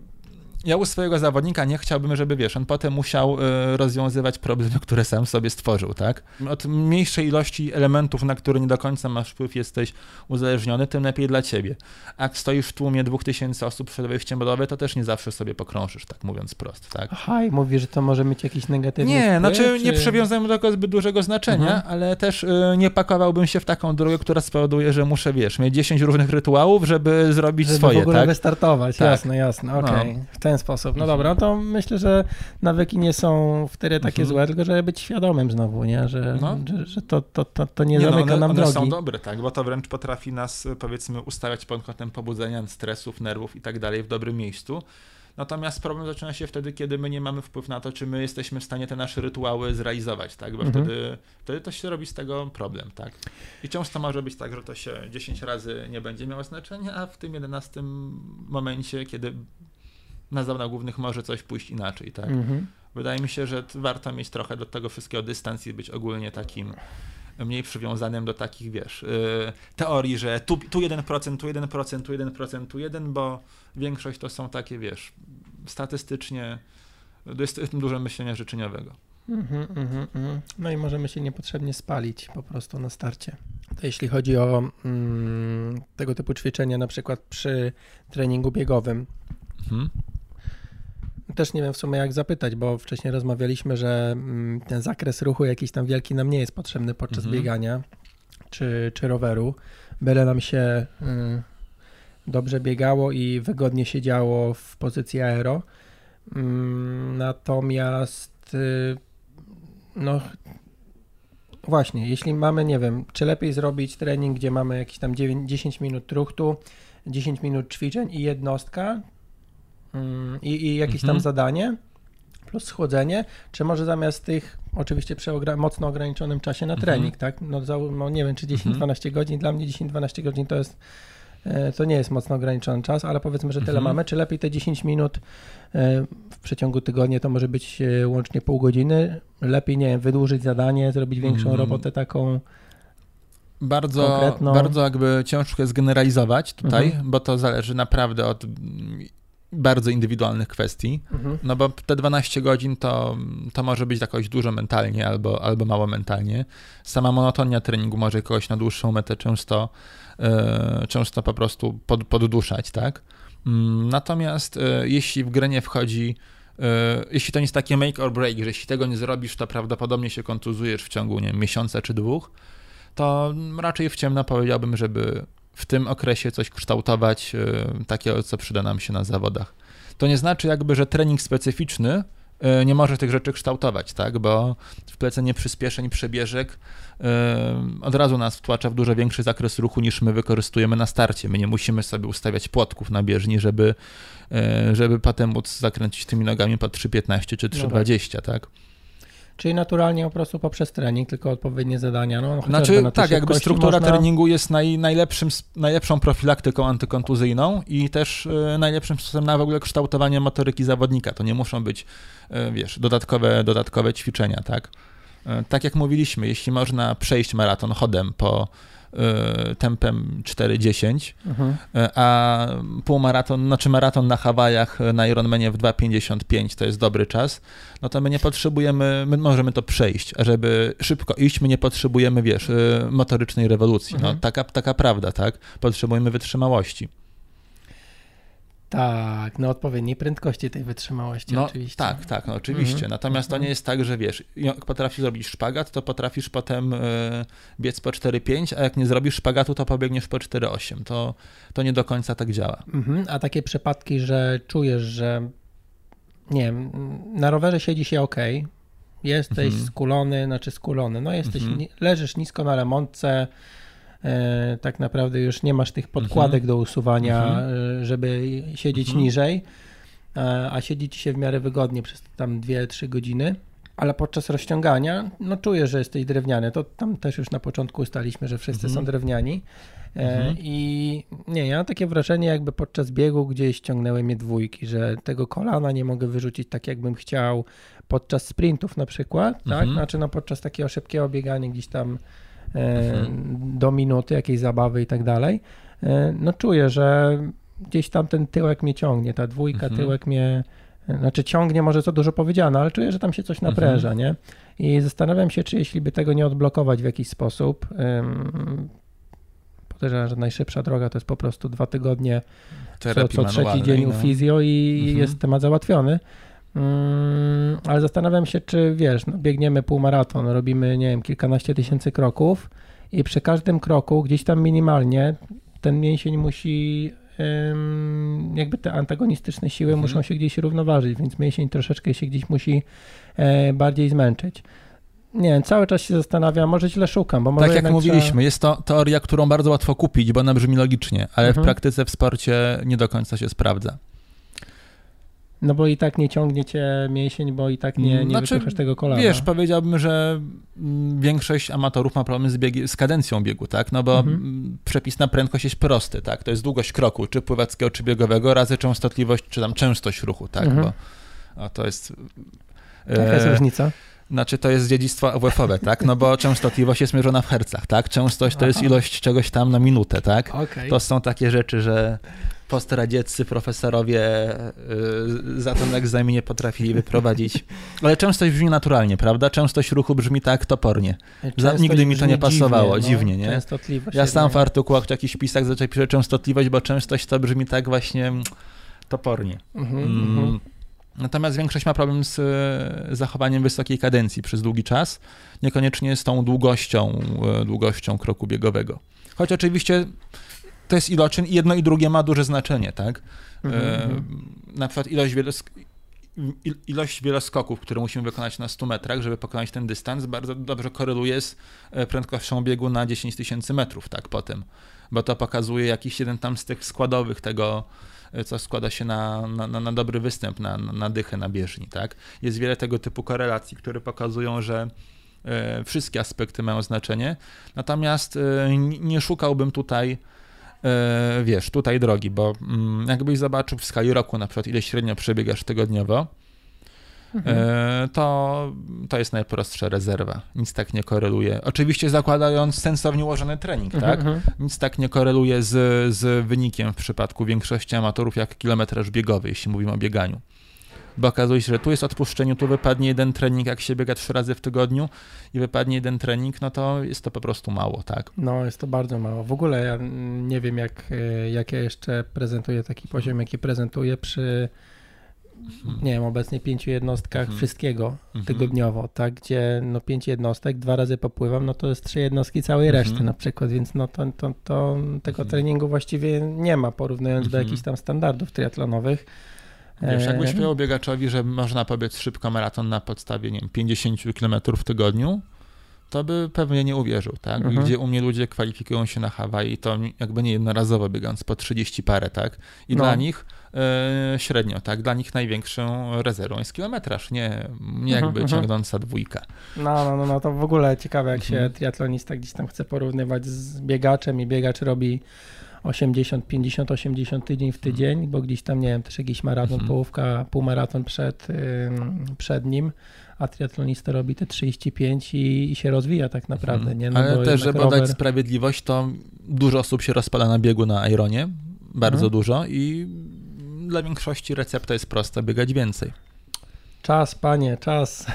ja u swojego zawodnika nie chciałbym, żeby wiesz, on potem musiał y, rozwiązywać problemy, które sam sobie stworzył, tak? Od mniejszej ilości elementów, na które nie do końca masz wpływ, jesteś uzależniony, tym lepiej dla ciebie. A jak stoisz w tłumie dwóch tysięcy osób przed wejściem bodowe, to też nie zawsze sobie pokrążysz, tak mówiąc prosto, tak? Aha, i mówisz, że to może mieć jakiś negatywny Nie, wpływ, znaczy czy... nie przywiązałem do tego zbyt dużego znaczenia, mhm. ale też y, nie pakowałbym się w taką drogę, która spowoduje, że muszę, wiesz, mieć 10 różnych rytuałów, żeby zrobić żeby swoje, tak? w ogóle tak? wystartować, tak. jasne, jasne, okej. Okay. No. Ten sposób. No dobra, no to myślę, że nawyki nie są wtedy takie mhm. złe, tylko żeby być świadomym znowu, nie? Że, no. że, że, to, to, to, to nie, nie no, zamyka no, one, nam one drogi. są dobre, tak, bo to wręcz potrafi nas, powiedzmy, ustawiać pod kątem pobudzenia stresów, nerwów i tak dalej w dobrym miejscu. Natomiast problem zaczyna się wtedy, kiedy my nie mamy wpływu na to, czy my jesteśmy w stanie te nasze rytuały zrealizować, tak? Bo mhm. wtedy, wtedy to się robi z tego problem, tak? I często może być tak, że to się 10 razy nie będzie miało znaczenia, a w tym 11 momencie, kiedy na zawodach głównych może coś pójść inaczej, tak? Mhm. Wydaje mi się, że warto mieć trochę do tego wszystkiego dystans i być ogólnie takim mniej przywiązanym do takich, wiesz, yy, teorii, że tu, tu 1%, tu 1%, tu 1%, tu 1%, bo większość to są takie, wiesz, statystycznie jest, jest dużo myślenia życzeniowego. Mm-hmm, mm-hmm. No i możemy się niepotrzebnie spalić po prostu na starcie. To jeśli chodzi o mm, tego typu ćwiczenia, na przykład przy treningu biegowym, mhm. Też nie wiem w sumie jak zapytać, bo wcześniej rozmawialiśmy, że mm, ten zakres ruchu jakiś tam wielki nam nie jest potrzebny podczas mhm. biegania czy, czy roweru. Byle nam się y, dobrze biegało i wygodnie się działo w pozycji aero. Mm, natomiast y, no właśnie, jeśli mamy, nie wiem, czy lepiej zrobić trening, gdzie mamy jakieś tam 9, 10 minut truchtu, 10 minut ćwiczeń i jednostka, i, i jakieś mhm. tam zadanie plus schłodzenie, czy może zamiast tych, oczywiście przy ogra mocno ograniczonym czasie na mhm. trening, tak? No, za, no, nie wiem, czy 10-12 mhm. godzin, dla mnie 10-12 godzin to jest e, to nie jest mocno ograniczony czas, ale powiedzmy, że tyle mhm. mamy. Czy lepiej te 10 minut e, w przeciągu tygodnia to może być e, łącznie pół godziny? Lepiej, nie wiem, wydłużyć zadanie, zrobić większą mhm. robotę taką bardzo, konkretną. bardzo jakby ciężko jest generalizować tutaj, Mhm. bo to zależy naprawdę od mm, bardzo indywidualnych kwestii. Mhm. No bo te 12 godzin to, to może być jakoś dużo mentalnie albo, albo mało mentalnie. Sama monotonia treningu może kogoś na dłuższą metę często, e, często po prostu pod, podduszać, tak? Mm, Natomiast e, jeśli w grę nie wchodzi, e, jeśli to nie jest takie make or break, że jeśli tego nie zrobisz, to prawdopodobnie się kontuzujesz w ciągu nie wiem, miesiąca czy dwóch, to raczej w ciemno powiedziałbym, żeby w tym okresie coś kształtować e, takiego, co przyda nam się na zawodach. To nie znaczy jakby, że trening specyficzny e, nie może tych rzeczy kształtować, tak? Bo wplecenie przyspieszeń, przebieżek e, od razu nas wtłacza w dużo większy zakres ruchu niż my wykorzystujemy na starcie. My nie musimy sobie ustawiać płotków na bieżni, żeby, żeby potem móc zakręcić tymi nogami po 3,15 czy tak. 3,20, tak? Czyli naturalnie po prostu poprzez trening, tylko odpowiednie zadania. No, Znaczy, na tak, jakby struktura można... treningu jest naj, najlepszym, najlepszą profilaktyką antykontuzyjną i też e, najlepszym sposobem na w ogóle kształtowanie motoryki zawodnika. To nie muszą być, e, wiesz, dodatkowe, dodatkowe ćwiczenia, tak? E, tak jak mówiliśmy, jeśli można przejść maraton chodem po tempem 4,10, Mhm. e, a półmaraton, znaczy maraton na Hawajach e, na Ironmanie w 2,55 to jest dobry czas, no to my nie potrzebujemy, my możemy to przejść, a żeby szybko iść, my nie potrzebujemy, wiesz, e, motorycznej rewolucji. No, Mhm. taka, taka prawda, tak? Potrzebujemy wytrzymałości. Tak, na odpowiedniej prędkości tej wytrzymałości No, oczywiście. tak, tak, no oczywiście. Mhm. Natomiast to Mhm. nie jest tak, że wiesz, jak potrafisz zrobić szpagat, to potrafisz potem e, biec po 4,5, a jak nie zrobisz szpagatu, to pobiegniesz po 4,8. To, to nie do końca tak działa. Mhm. A takie przypadki, że czujesz, że nie wiem, na rowerze siedzi się ok, jesteś Mhm. skulony, znaczy skulony, no jesteś, Mhm. leżysz nisko na remontce, tak naprawdę już nie masz tych podkładek do usuwania, Mhm. e, żeby siedzieć Mhm. niżej, e, a siedzi ci się w miarę wygodnie przez tam 2-3 godziny. Ale podczas rozciągania, no czujesz, że jesteś drewniany. To tam też już na początku ustaliśmy, że wszyscy Mhm. są drewniani. E, Mhm. I nie, ja mam takie wrażenie, jakby podczas biegu gdzieś ściągnęły mnie dwójki, że tego kolana nie mogę wyrzucić tak, jakbym chciał podczas sprintów na przykład, tak? Mhm. Znaczy no podczas takiego szybkiego biegania gdzieś tam e, Mhm. Do minuty, jakiejś zabawy i tak dalej. E, no czuję, że gdzieś tam ten tyłek mnie ciągnie, ta dwójka, Mhm. tyłek mnie, e, znaczy ciągnie, może za dużo powiedziane, ale czuję, że tam się coś Mhm. napręża, nie? I zastanawiam się, czy jeśli by tego nie odblokować w jakiś sposób, ym, podejrzewam, że najszybsza droga to jest po prostu dwa tygodnie, co, Terapii co trzeci dzień u no. fizjo i Mhm. jest temat załatwiony. Ym, ale zastanawiam się, czy wiesz, no, biegniemy półmaraton, robimy, nie wiem, kilkanaście tysięcy kroków i przy każdym kroku gdzieś tam minimalnie ten mięsień musi, jakby te antagonistyczne siły Mhm. muszą się gdzieś równoważyć, więc mięsień troszeczkę się gdzieś musi e, bardziej zmęczyć. Nie wiem, cały czas się zastanawiam, może źle szukam, bo może Tak jak mówiliśmy, jest to teoria, którą bardzo łatwo kupić, bo ona brzmi logicznie, ale Mhm. w praktyce w sporcie nie do końca się sprawdza. No bo i tak nie ciągnie cię mięsień, bo i tak nie, nie Znaczy, tego kolana. Wiesz, powiedziałbym, że mm, większość amatorów ma problem z, biegi, z kadencją biegu, tak? No bo Mhm. mm, przepis na prędkość jest prosty, tak? To jest długość kroku, czy pływackiego, czy biegowego, razy częstotliwość, czy tam częstość ruchu, tak? Mhm. Bo a to jest... Jaka jest e, różnica? Znaczy to jest dziedzictwo AWF-owe, tak? No bo częstotliwość jest mierzona w hercach, tak? Częstość to jest Aha. ilość czegoś tam na minutę, tak? Okej. To są takie rzeczy, że postradzieccy profesorowie y, za ten egzamin nie potrafili wyprowadzić. Ale częstość brzmi naturalnie, prawda? Częstość ruchu brzmi tak topornie. Częstość nigdy mi to nie pasowało, dziwnie, dziwnie, nie? Częstotliwość Ja sam w artykułach czy jakichś pisach zazwyczaj piszę częstotliwość, bo częstość to brzmi tak właśnie topornie. Mhm, Mm. mhm. Natomiast większość ma problem z e, zachowaniem wysokiej kadencji przez długi czas, niekoniecznie z tą długością, e, długością kroku biegowego. Choć oczywiście to jest iloczyn i jedno i drugie ma duże znaczenie, tak? Mhm, E, mhm. na przykład ilość, wielosk- il- ilość wieloskoków, które musimy wykonać na 100 metrach, żeby pokonać ten dystans, bardzo dobrze koreluje z e, prędkością biegu na 10 tysięcy metrów, tak, potem. Bo to pokazuje jakiś jeden tam z tych składowych tego, e, co składa się na, na, na- dobry występ, na, na, dychę, na bieżni, tak. Jest wiele tego typu korelacji, które pokazują, że e, wszystkie aspekty mają znaczenie, natomiast nie szukałbym tutaj wiesz, tutaj drogi, bo mm, jakbyś zobaczył w skali roku na przykład, ile średnio przebiegasz tygodniowo, mhm. E, to, to jest najprostsza rezerwa. Nic tak nie koreluje. Oczywiście zakładając sensownie ułożony trening, mhm, tak? Mhm. Nic tak nie koreluje z, z wynikiem w przypadku większości amatorów jak kilometraż biegowy, jeśli mówimy o bieganiu bo okazuje się, że tu jest odpuszczeniu, tu wypadnie jeden trening, jak się biega trzy razy w tygodniu i wypadnie jeden trening, no to jest to po prostu mało, tak? No, jest to bardzo mało. W ogóle ja nie wiem, jak, e, jak ja jeszcze prezentuję taki poziom, jaki prezentuję przy nie wiem, obecnie pięciu jednostkach mhm. wszystkiego mhm. tygodniowo, tak, gdzie no pięć jednostek, dwa razy popływam, no to jest trzy jednostki całej mhm. reszty na przykład, więc no to, to, to tego mhm. treningu właściwie nie ma, porównując do jakichś tam standardów triatlonowych. Wiesz, jakbyś powiedział biegaczowi, że można pobiec szybko maraton na podstawie, nie wiem, 50 km w tygodniu, to by pewnie nie uwierzył, tak? Mhm. Gdzie u mnie ludzie kwalifikują się na Hawaii, to jakby nie jednorazowo biegając po 30 parę, tak? I no. dla nich średnio, tak? Dla nich największą rezerwą jest kilometraż, nie, nie jakby mhm, mhm. ciągnąca dwójka. No, no, no, no, to w ogóle ciekawe, jak się triatlonista gdzieś tam chce porównywać z biegaczem i biegacz robi 80, 50, 80 tydzień w tydzień, bo gdzieś tam, nie wiem, też jakiś maraton, mhm. połówka, półmaraton przed, przed nim, a triatlonista robi te 35 i, i się rozwija tak naprawdę. Mhm. Nie? No Ale też, żeby rower... dać sprawiedliwość, to dużo osób się rozpala na biegu na Ironie, bardzo mhm. dużo i dla większości recepta jest prosta, biegać więcej. Czas, panie, czas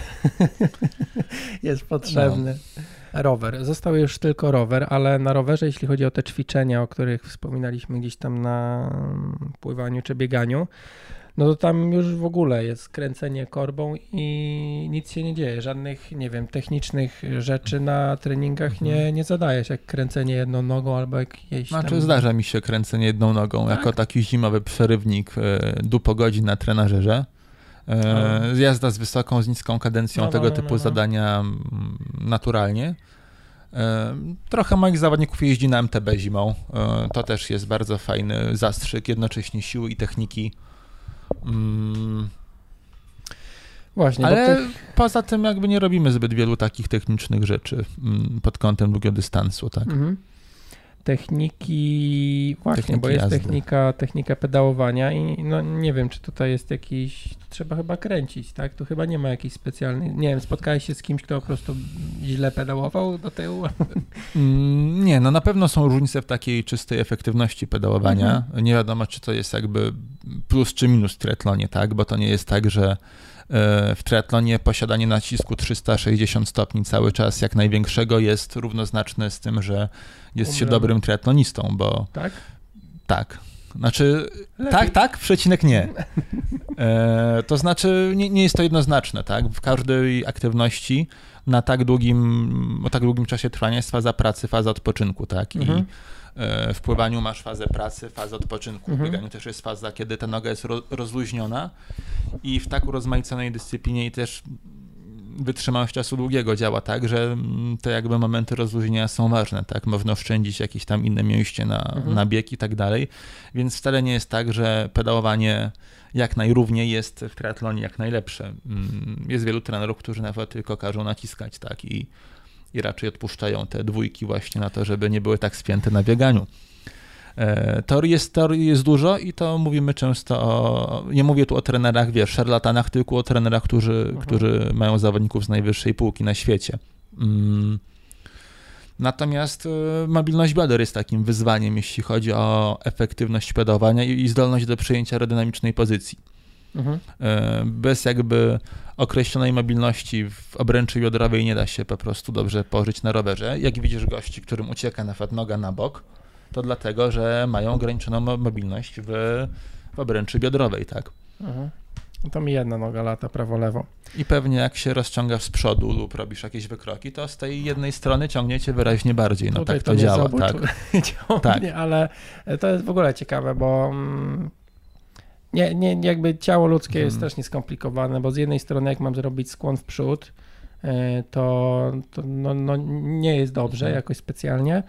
jest potrzebny. No rower. Został już tylko rower, ale na rowerze, jeśli chodzi o te ćwiczenia, o których wspominaliśmy gdzieś tam na pływaniu czy bieganiu, no to tam już w ogóle jest kręcenie korbą i nic się nie dzieje. Żadnych, nie wiem, technicznych rzeczy na treningach nie, mhm. nie zadajesz, jak kręcenie jedną nogą albo jakieś Znaczy tam... zdarza mi się kręcenie jedną nogą tak? jako taki zimowy przerywnik e, dupo godzin na trenażerze. E, jazda z wysoką, z niską kadencją, no, tego no, no, typu no, no. zadania mm, naturalnie. E, trochę moich zawodników jeździ na MTB zimą. To też jest bardzo fajny zastrzyk, jednocześnie siły i techniki. Mm. Właśnie, Ale tych... poza tym jakby nie robimy zbyt wielu takich technicznych rzeczy mm, pod kątem długodystansu, tak? Mhm techniki, właśnie, techniki bo jest technika, technika pedałowania i no nie wiem, czy tutaj jest jakiś, trzeba chyba kręcić, tak? Tu chyba nie ma jakiejś specjalnej, nie wiem, spotkałeś się z kimś, kto po prostu źle pedałował do tyłu? Mm, nie, no na pewno są różnice w takiej czystej efektywności pedałowania. Mhm. Nie wiadomo, czy to jest jakby plus czy minus w triatlonie, tak? Bo to nie jest tak, że w triatlonie posiadanie nacisku 360 stopni cały czas jak największego jest równoznaczne z tym, że jest się dobrym triatlonistą, bo tak? Tak. Znaczy, Lepiej. tak, tak, przecinek nie. E, to znaczy, nie, nie jest to jednoznaczne, tak? W każdej aktywności na tak długim, o tak długim czasie trwania jest faza pracy, faza odpoczynku, tak? I mhm. E, w pływaniu masz fazę pracy, fazę odpoczynku. Mhm. W bieganiu też jest faza, kiedy ta noga jest rozluźniona i w tak urozmaiconej dyscyplinie i też wytrzymałość czasu długiego działa tak, że mm, te jakby momenty rozluźnienia są ważne, tak? Można oszczędzić jakieś tam inne mięśnie na, mhm. na bieg i tak dalej, więc wcale nie jest tak, że pedałowanie jak najrówniej jest w triatlonie jak najlepsze. Mm, jest wielu trenerów, którzy nawet tylko każą naciskać, tak? I i raczej odpuszczają te dwójki właśnie na to, żeby nie były tak spięte na bieganiu. E, teorii jest, teorii jest dużo i to mówimy często o, nie mówię tu o trenerach, wiesz, szarlatanach, tylko o trenerach, którzy, mhm. którzy mają zawodników z najwyższej półki na świecie. Mm. Natomiast e, mobilność bioder jest takim wyzwaniem, jeśli chodzi o efektywność pedałowania i zdolność do przyjęcia aerodynamicznej pozycji. Mhm. E, bez jakby określonej mobilności w obręczy biodrowej nie da się po prostu dobrze położyć na rowerze. Jak widzisz gości, którym ucieka na noga na bok, to dlatego, że mają ograniczoną mobilność w, w obręczy biodrowej, tak? Mhm. No to mi jedna noga lata prawo-lewo. I pewnie jak się rozciągasz z przodu lub robisz jakieś wykroki, to z tej jednej strony ciągniecie wyraźnie bardziej. No Tutaj tak to, to działa, tak. ciągnie, tak. ale to jest w ogóle ciekawe, bo mm, nie, nie, jakby ciało ludzkie hmm. jest mhm. strasznie skomplikowane, bo z jednej strony jak mam zrobić skłon w przód, e, to, to no, no nie jest dobrze hmm. jakoś specjalnie,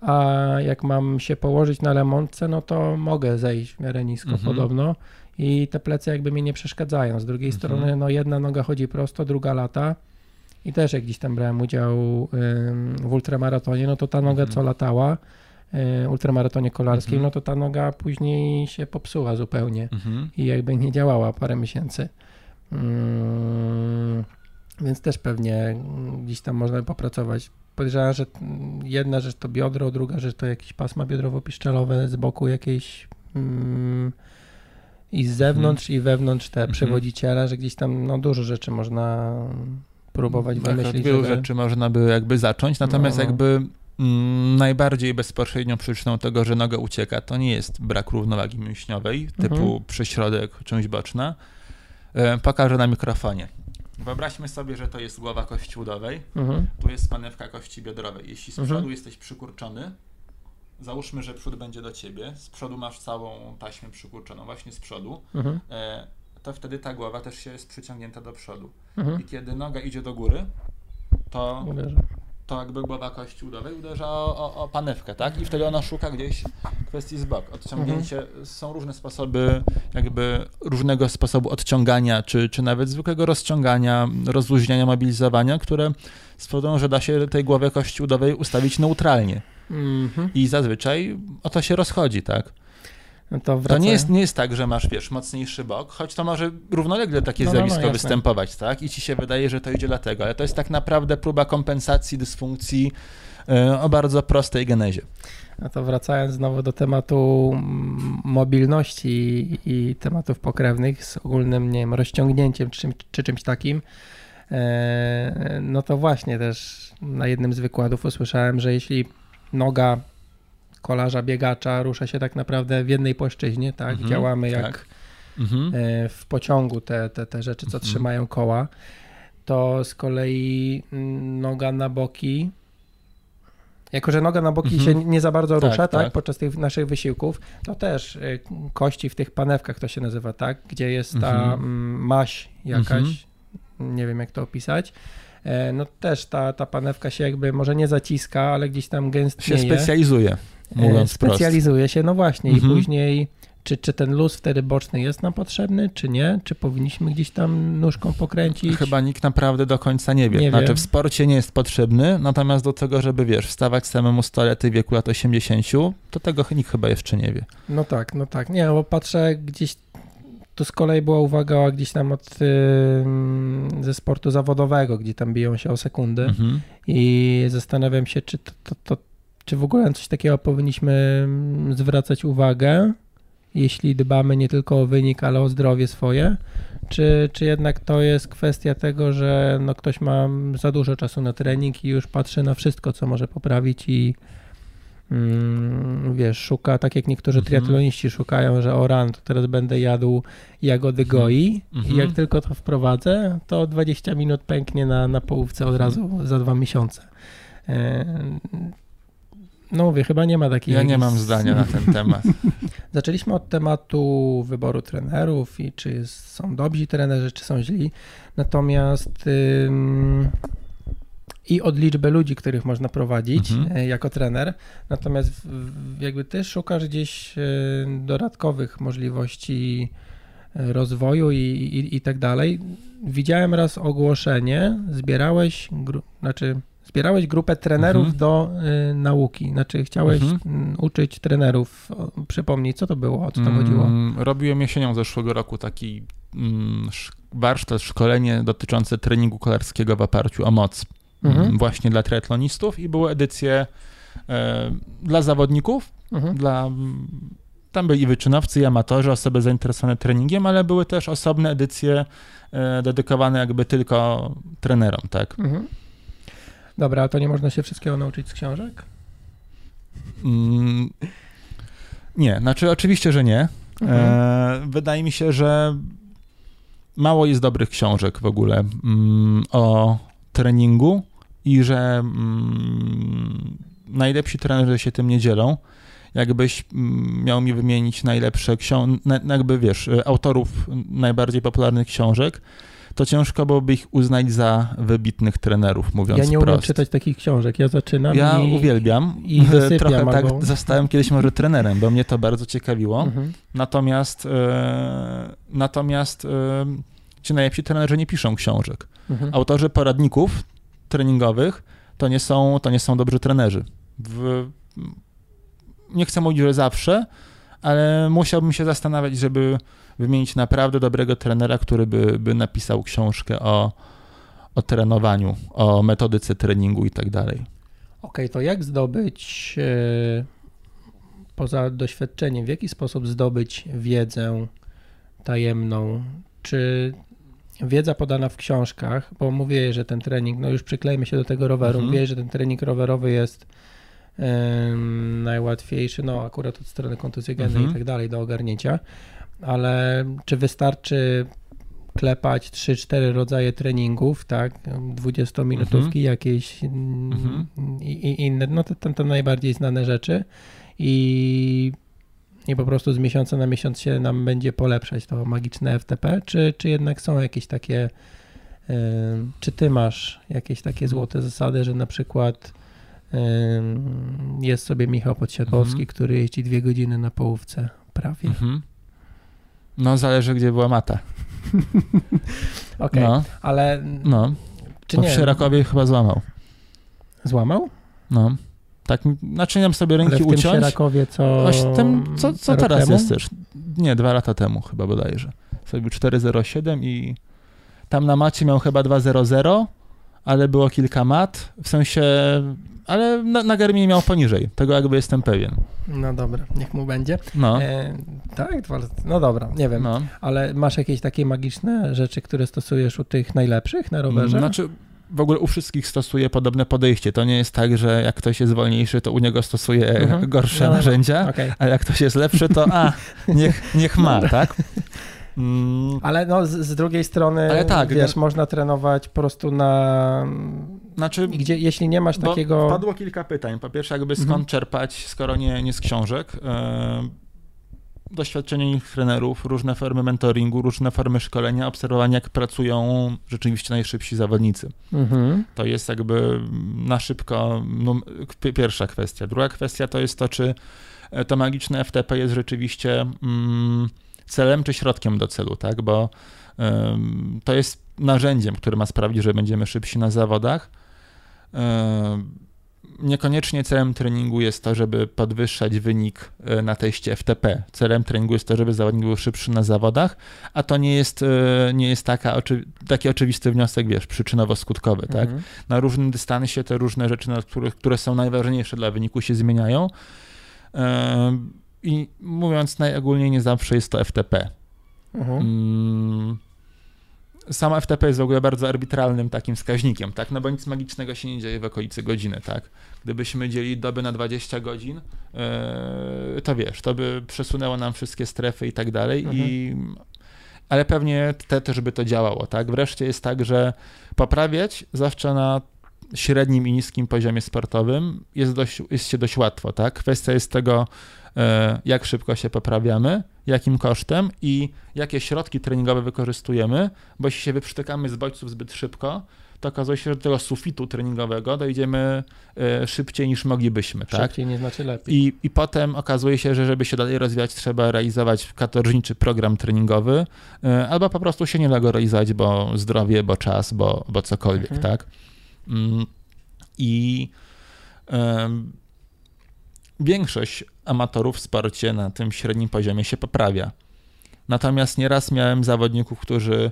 a jak mam się położyć na lemontce, no to mogę zejść w miarę nisko hmm. podobno i te plecy jakby mi nie przeszkadzają. Z drugiej mhm. strony no jedna noga chodzi prosto, druga lata i też jak gdzieś tam brałem udział w ultramaratonie, no to ta noga mhm. co latała, ultramaratonie kolarskim, mhm. no to ta noga później się popsuła zupełnie mhm. i jakby nie działała parę miesięcy. Mm, więc też pewnie gdzieś tam można popracować. Podejrzewam, że jedna rzecz to biodro, druga rzecz to jakieś pasma biodrowo-piszczelowe, z boku jakieś mm, i z zewnątrz Mhm. i wewnątrz te Mhm. przewodziciele, że gdzieś tam no, dużo rzeczy można próbować Tak, od wymyślić. wielu żeby- rzeczy można by jakby zacząć, natomiast No, no. jakby najbardziej bezpośrednią przyczyną tego, że noga ucieka, to nie jest brak równowagi mięśniowej, typu Mhm. przyśrodek, część boczna. E, pokażę na mikrofonie. Wyobraźmy sobie, że to jest głowa kości udowej, Mhm. tu jest panewka kości biodrowej. Jeśli z Mhm. przodu jesteś przykurczony, załóżmy, że przód będzie do ciebie, z przodu masz całą taśmę przykurczoną właśnie z przodu, Mhm. e, to wtedy ta głowa też się jest przyciągnięta do przodu. Mhm. I kiedy noga idzie do góry, to, Uwierzę. To jakby głowa kości udowej uderza o, o, o panewkę, tak? I wtedy ona szuka gdzieś kwestii z boku. Odciągnięcie, są różne sposoby, jakby różnego sposobu odciągania, czy, czy nawet zwykłego rozciągania, rozluźniania, mobilizowania, które spowodują, że da się tej głowie kości udowej ustawić neutralnie. Mhm. I zazwyczaj o to się rozchodzi, tak? No to, To nie jest, nie jest tak, że masz, wiesz, mocniejszy bok, choć to może równolegle takie No, no, no, zjawisko jasne. występować, tak? I ci się wydaje, że to idzie dlatego, ale to jest tak naprawdę próba kompensacji dysfunkcji e, o bardzo prostej genezie. A to wracając znowu do tematu mobilności i tematów pokrewnych z ogólnym, nie wiem, rozciągnięciem czy, czymś- czy czymś takim, e, no to właśnie też na jednym z wykładów usłyszałem, że jeśli noga kolarza, biegacza rusza się tak naprawdę w jednej płaszczyźnie, tak, Mhm, działamy jak tak. Mhm. e, w pociągu te, te, te rzeczy, co Mhm. trzymają koła, to z kolei mm, noga na boki, jako że noga na boki Mhm. się nie za bardzo Tak, rusza, tak, tak. podczas tych naszych wysiłków, to też e, kości w tych panewkach to się nazywa, tak, gdzie jest ta Mhm. mm, maś jakaś, nie wiem jak to opisać, e, no też ta, ta panewka się jakby może nie zaciska, ale gdzieś tam Się gęstnieje. specjalizuje, mówiąc E, Specjalizuje się, no właśnie, Mhm. i później czy, czy ten luz wtedy boczny jest nam potrzebny, czy nie? Czy powinniśmy gdzieś tam nóżką pokręcić? Chyba nikt naprawdę do końca nie wie. Nie znaczy wie. w sporcie nie jest potrzebny, natomiast do tego, żeby wiesz, wstawać samemu stolety w wieku lat 80, to tego nikt chyba jeszcze nie wie. No tak, no tak. Nie, bo patrzę gdzieś, tu z kolei była uwaga gdzieś tam od ze sportu zawodowego, gdzie tam biją się o sekundy Mhm. i zastanawiam się, czy to, to, to czy w ogóle na coś takiego powinniśmy mm, zwracać uwagę, jeśli dbamy nie tylko o wynik, ale o zdrowie swoje, czy, czy jednak to jest kwestia tego, że no ktoś ma za dużo czasu na trening i już patrzy na wszystko, co może poprawić i mm, wiesz, szuka, tak jak niektórzy Mhm. triatloniści szukają, że o ran, to teraz będę jadł jagody goi Mhm. i jak tylko to wprowadzę, to 20 minut pęknie na, na połówce od Mhm. razu za dwa miesiące. No mówię, chyba nie ma takiej... Ja nie mam zdania na ten temat. Zaczęliśmy od tematu wyboru trenerów i czy są dobrzy trenerzy, czy są źli. Natomiast ym, i od liczby ludzi, których można prowadzić Mhm. e, jako trener. Natomiast jakby ty szukasz gdzieś e, dodatkowych możliwości e, rozwoju i, i, i tak dalej. Widziałem raz ogłoszenie, zbierałeś, znaczy zbierałeś grupę trenerów Mhm. do y, nauki, znaczy chciałeś Mhm. mm, uczyć trenerów. Przypomnij, co to było, o co tam chodziło? Mm, Robiłem jesienią zeszłego roku taki mm, sz- warsztat, szkolenie dotyczące treningu kolarskiego w oparciu o moc. Mhm. Właśnie dla triatlonistów i były edycje e, dla zawodników, Mhm. dla... Tam byli i wyczynowcy, i amatorzy, osoby zainteresowane treningiem, ale były też osobne edycje e, dedykowane jakby tylko trenerom, tak? Mhm. Dobra, a to nie można się wszystkiego nauczyć z książek? Mm, Nie, znaczy oczywiście, że nie. Mhm. E, wydaje mi się, że mało jest dobrych książek w ogóle mm, o treningu i że mm, najlepsi trenerzy się tym nie dzielą. Jakbyś mm, miał mi wymienić najlepsze książki, jakby wiesz, e, autorów najbardziej popularnych książek, to ciężko byłoby ich uznać za wybitnych trenerów, mówiąc Ja nie umiem wprost. czytać takich książek. Ja zaczynam Ja i... uwielbiam. i wysypiam Trochę tak albo- zostałem kiedyś może trenerem, bo mnie to bardzo ciekawiło. Mhm. Natomiast e, natomiast e, ci najlepsi trenerzy nie piszą książek. Mhm. Autorzy poradników treningowych to nie są, to nie są dobrzy trenerzy. W, nie chcę mówić, że zawsze, ale musiałbym się zastanawiać, żeby wymienić naprawdę dobrego trenera, który by, by napisał książkę o, o trenowaniu, o metodyce treningu i tak dalej. Okej, to jak zdobyć, e, poza doświadczeniem, w jaki sposób zdobyć wiedzę tajemną? Czy wiedza podana w książkach, bo mówię, że ten trening, no już przyklejmy się do tego roweru, Mhm. mówię, że ten trening rowerowy jest najłatwiejszy, no akurat od strony kontuzjogennej Mhm. i tak dalej do ogarnięcia, ale czy wystarczy klepać 3-4 rodzaje treningów, tak, 20-minutówki jakieś mm, Mhm. i, inne, no to, to najbardziej znane rzeczy i, i po prostu z miesiąca na miesiąc się nam będzie polepszać to magiczne FTP, czy, czy jednak są jakieś takie, em, czy ty masz jakieś takie złote zasady, że na przykład jest sobie Michał Podsiadłowski, Mhm. który jeździ dwie godziny na połówce prawie. Mhm. No, zależy, gdzie była mata. Okej, No, ale no. czy nie? w Sierakowie chyba złamał. Złamał? No. Tak, naczynam sobie Ale ręki w tym uciąć. Serakowie co... Oś tym, co, co teraz temu? jest też. Nie, dwa lata temu chyba bodajże. Sobie 4,07 i tam na macie miał chyba 2,00, ale było kilka mat, w sensie, ale na, na Garminie miał poniżej, tego jakby jestem pewien. No dobra, niech mu będzie. No, E, tak, no dobra, nie wiem, no. ale masz jakieś takie magiczne rzeczy, które stosujesz u tych najlepszych na rowerze? Znaczy, w ogóle u wszystkich stosuję podobne podejście. To nie jest tak, że jak ktoś jest wolniejszy, to u niego stosuje Mhm. gorsze No, no, no. narzędzia, Okej. a jak ktoś jest lepszy, to a, niech, niech ma, tak? Mm, Ale no z, z drugiej strony, Ale tak, wiesz, no- można trenować po prostu na... znaczy, Gdzie, jeśli nie masz takiego... Padło kilka pytań. Po pierwsze, jakby skąd Mhm. czerpać, skoro nie, nie z książek. E, doświadczenie innych trenerów, różne formy mentoringu, różne formy szkolenia, obserwowania, jak pracują rzeczywiście najszybsi zawodnicy. Mhm. To jest jakby na szybko pi- pierwsza kwestia. Druga kwestia to jest to, czy to magiczne FTP jest rzeczywiście mm, celem czy środkiem do celu, tak? Bo to jest narzędziem, które ma sprawić, że będziemy szybsi na zawodach. Niekoniecznie celem treningu jest to, żeby podwyższać wynik e, na teście FTP. Celem treningu jest to, żeby zawodnik był szybszy na zawodach, a to nie jest, e, nie jest taka, oczy- taki oczywisty wniosek, wiesz, przyczynowo-skutkowy, tak? Mhm. na różnym dystansie te różne rzeczy, które są najważniejsze dla wyniku, się zmieniają. I mówiąc najogólniej, nie zawsze jest to FTP. Mhm. Mm, Sama FTP jest w ogóle bardzo arbitralnym takim wskaźnikiem, tak? No bo nic magicznego się nie dzieje w okolicy godziny, tak? Gdybyśmy dzielili doby na 20 godzin, yy, to wiesz, to by przesunęło nam wszystkie strefy i tak dalej i ale pewnie te też by to działało, tak? Wreszcie jest tak, że poprawiać zawsze na średnim i niskim poziomie sportowym jest, dość, jest się dość łatwo, tak? Kwestia jest tego, e, jak szybko się poprawiamy, jakim kosztem i jakie środki treningowe wykorzystujemy, bo jeśli się wyprztykamy z bodźców zbyt szybko, to okazuje się, że do tego sufitu treningowego dojdziemy e, szybciej niż moglibyśmy, tak? Szybciej nie znaczy lepiej. I, I potem okazuje się, że żeby się dalej rozwijać, trzeba realizować katorżniczy program treningowy, y, albo po prostu się nie da go realizować, bo zdrowie, bo czas, bo, bo cokolwiek, Mhm. tak? Mm, I większość amatorów w sporcie na tym średnim poziomie się poprawia. Natomiast nieraz miałem zawodników, którzy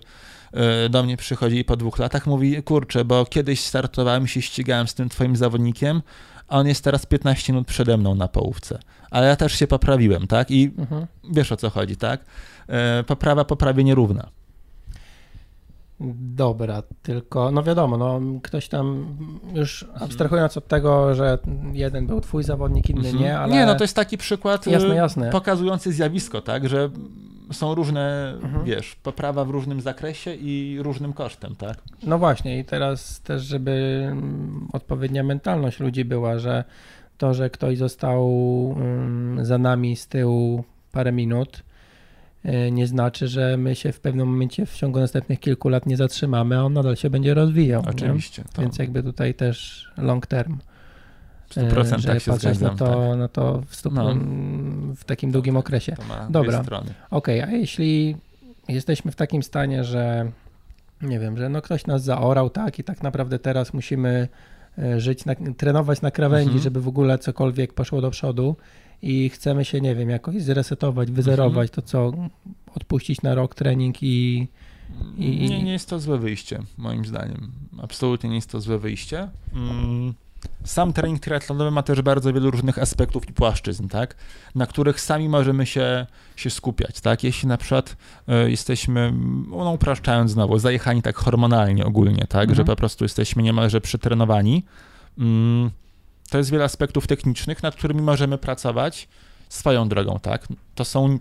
y, do mnie przychodzili po dwóch latach, mówi, kurczę, bo kiedyś startowałem się ścigałem z tym twoim zawodnikiem, a on jest teraz 15 minut przede mną na połówce. Ale ja też się poprawiłem, tak? I Mhm. wiesz o co chodzi, tak? E, Poprawa poprawie nierówna. Dobra, tylko no wiadomo, no ktoś tam już abstrahując od tego, że jeden był twój zawodnik, inny Mhm. nie, ale Nie, no to jest taki przykład jasne, e, jasne. pokazujący zjawisko, tak? Że są różne, Mhm. wiesz, poprawa w różnym zakresie i różnym kosztem, tak? No właśnie i teraz też, żeby odpowiednia mentalność ludzi była, że to, że ktoś został mm, za nami z tyłu parę minut, y, nie znaczy, że my się w pewnym momencie w ciągu następnych kilku lat nie zatrzymamy, a on nadal się będzie rozwijał. Oczywiście. To Więc jakby tutaj też long term. w 100% y, że tak się zgadzam. na to, tak. na to w, No. w takim długim okresie. To ma Dobra. Okej, a jeśli jesteśmy w takim stanie, że nie wiem, że no ktoś nas zaorał, tak, i tak naprawdę teraz musimy e, żyć, na, trenować na krawędzi, Mhm. żeby w ogóle cokolwiek poszło do przodu i chcemy się, nie wiem, jakoś zresetować, wyzerować, to co, odpuścić na rok trening i I- Nie, nie jest to złe wyjście, moim zdaniem. Absolutnie nie jest to złe wyjście. Mm, Sam trening triatlonowy ma też bardzo wielu różnych aspektów i płaszczyzn, tak? na których sami możemy się, się skupiać. Tak? Jeśli na przykład e, jesteśmy, no upraszczając znowu, zajechani tak hormonalnie ogólnie, tak? Mhm. że po prostu jesteśmy niemalże przetrenowani, mm, to jest wiele aspektów technicznych, nad którymi możemy pracować swoją drogą. Tak? To są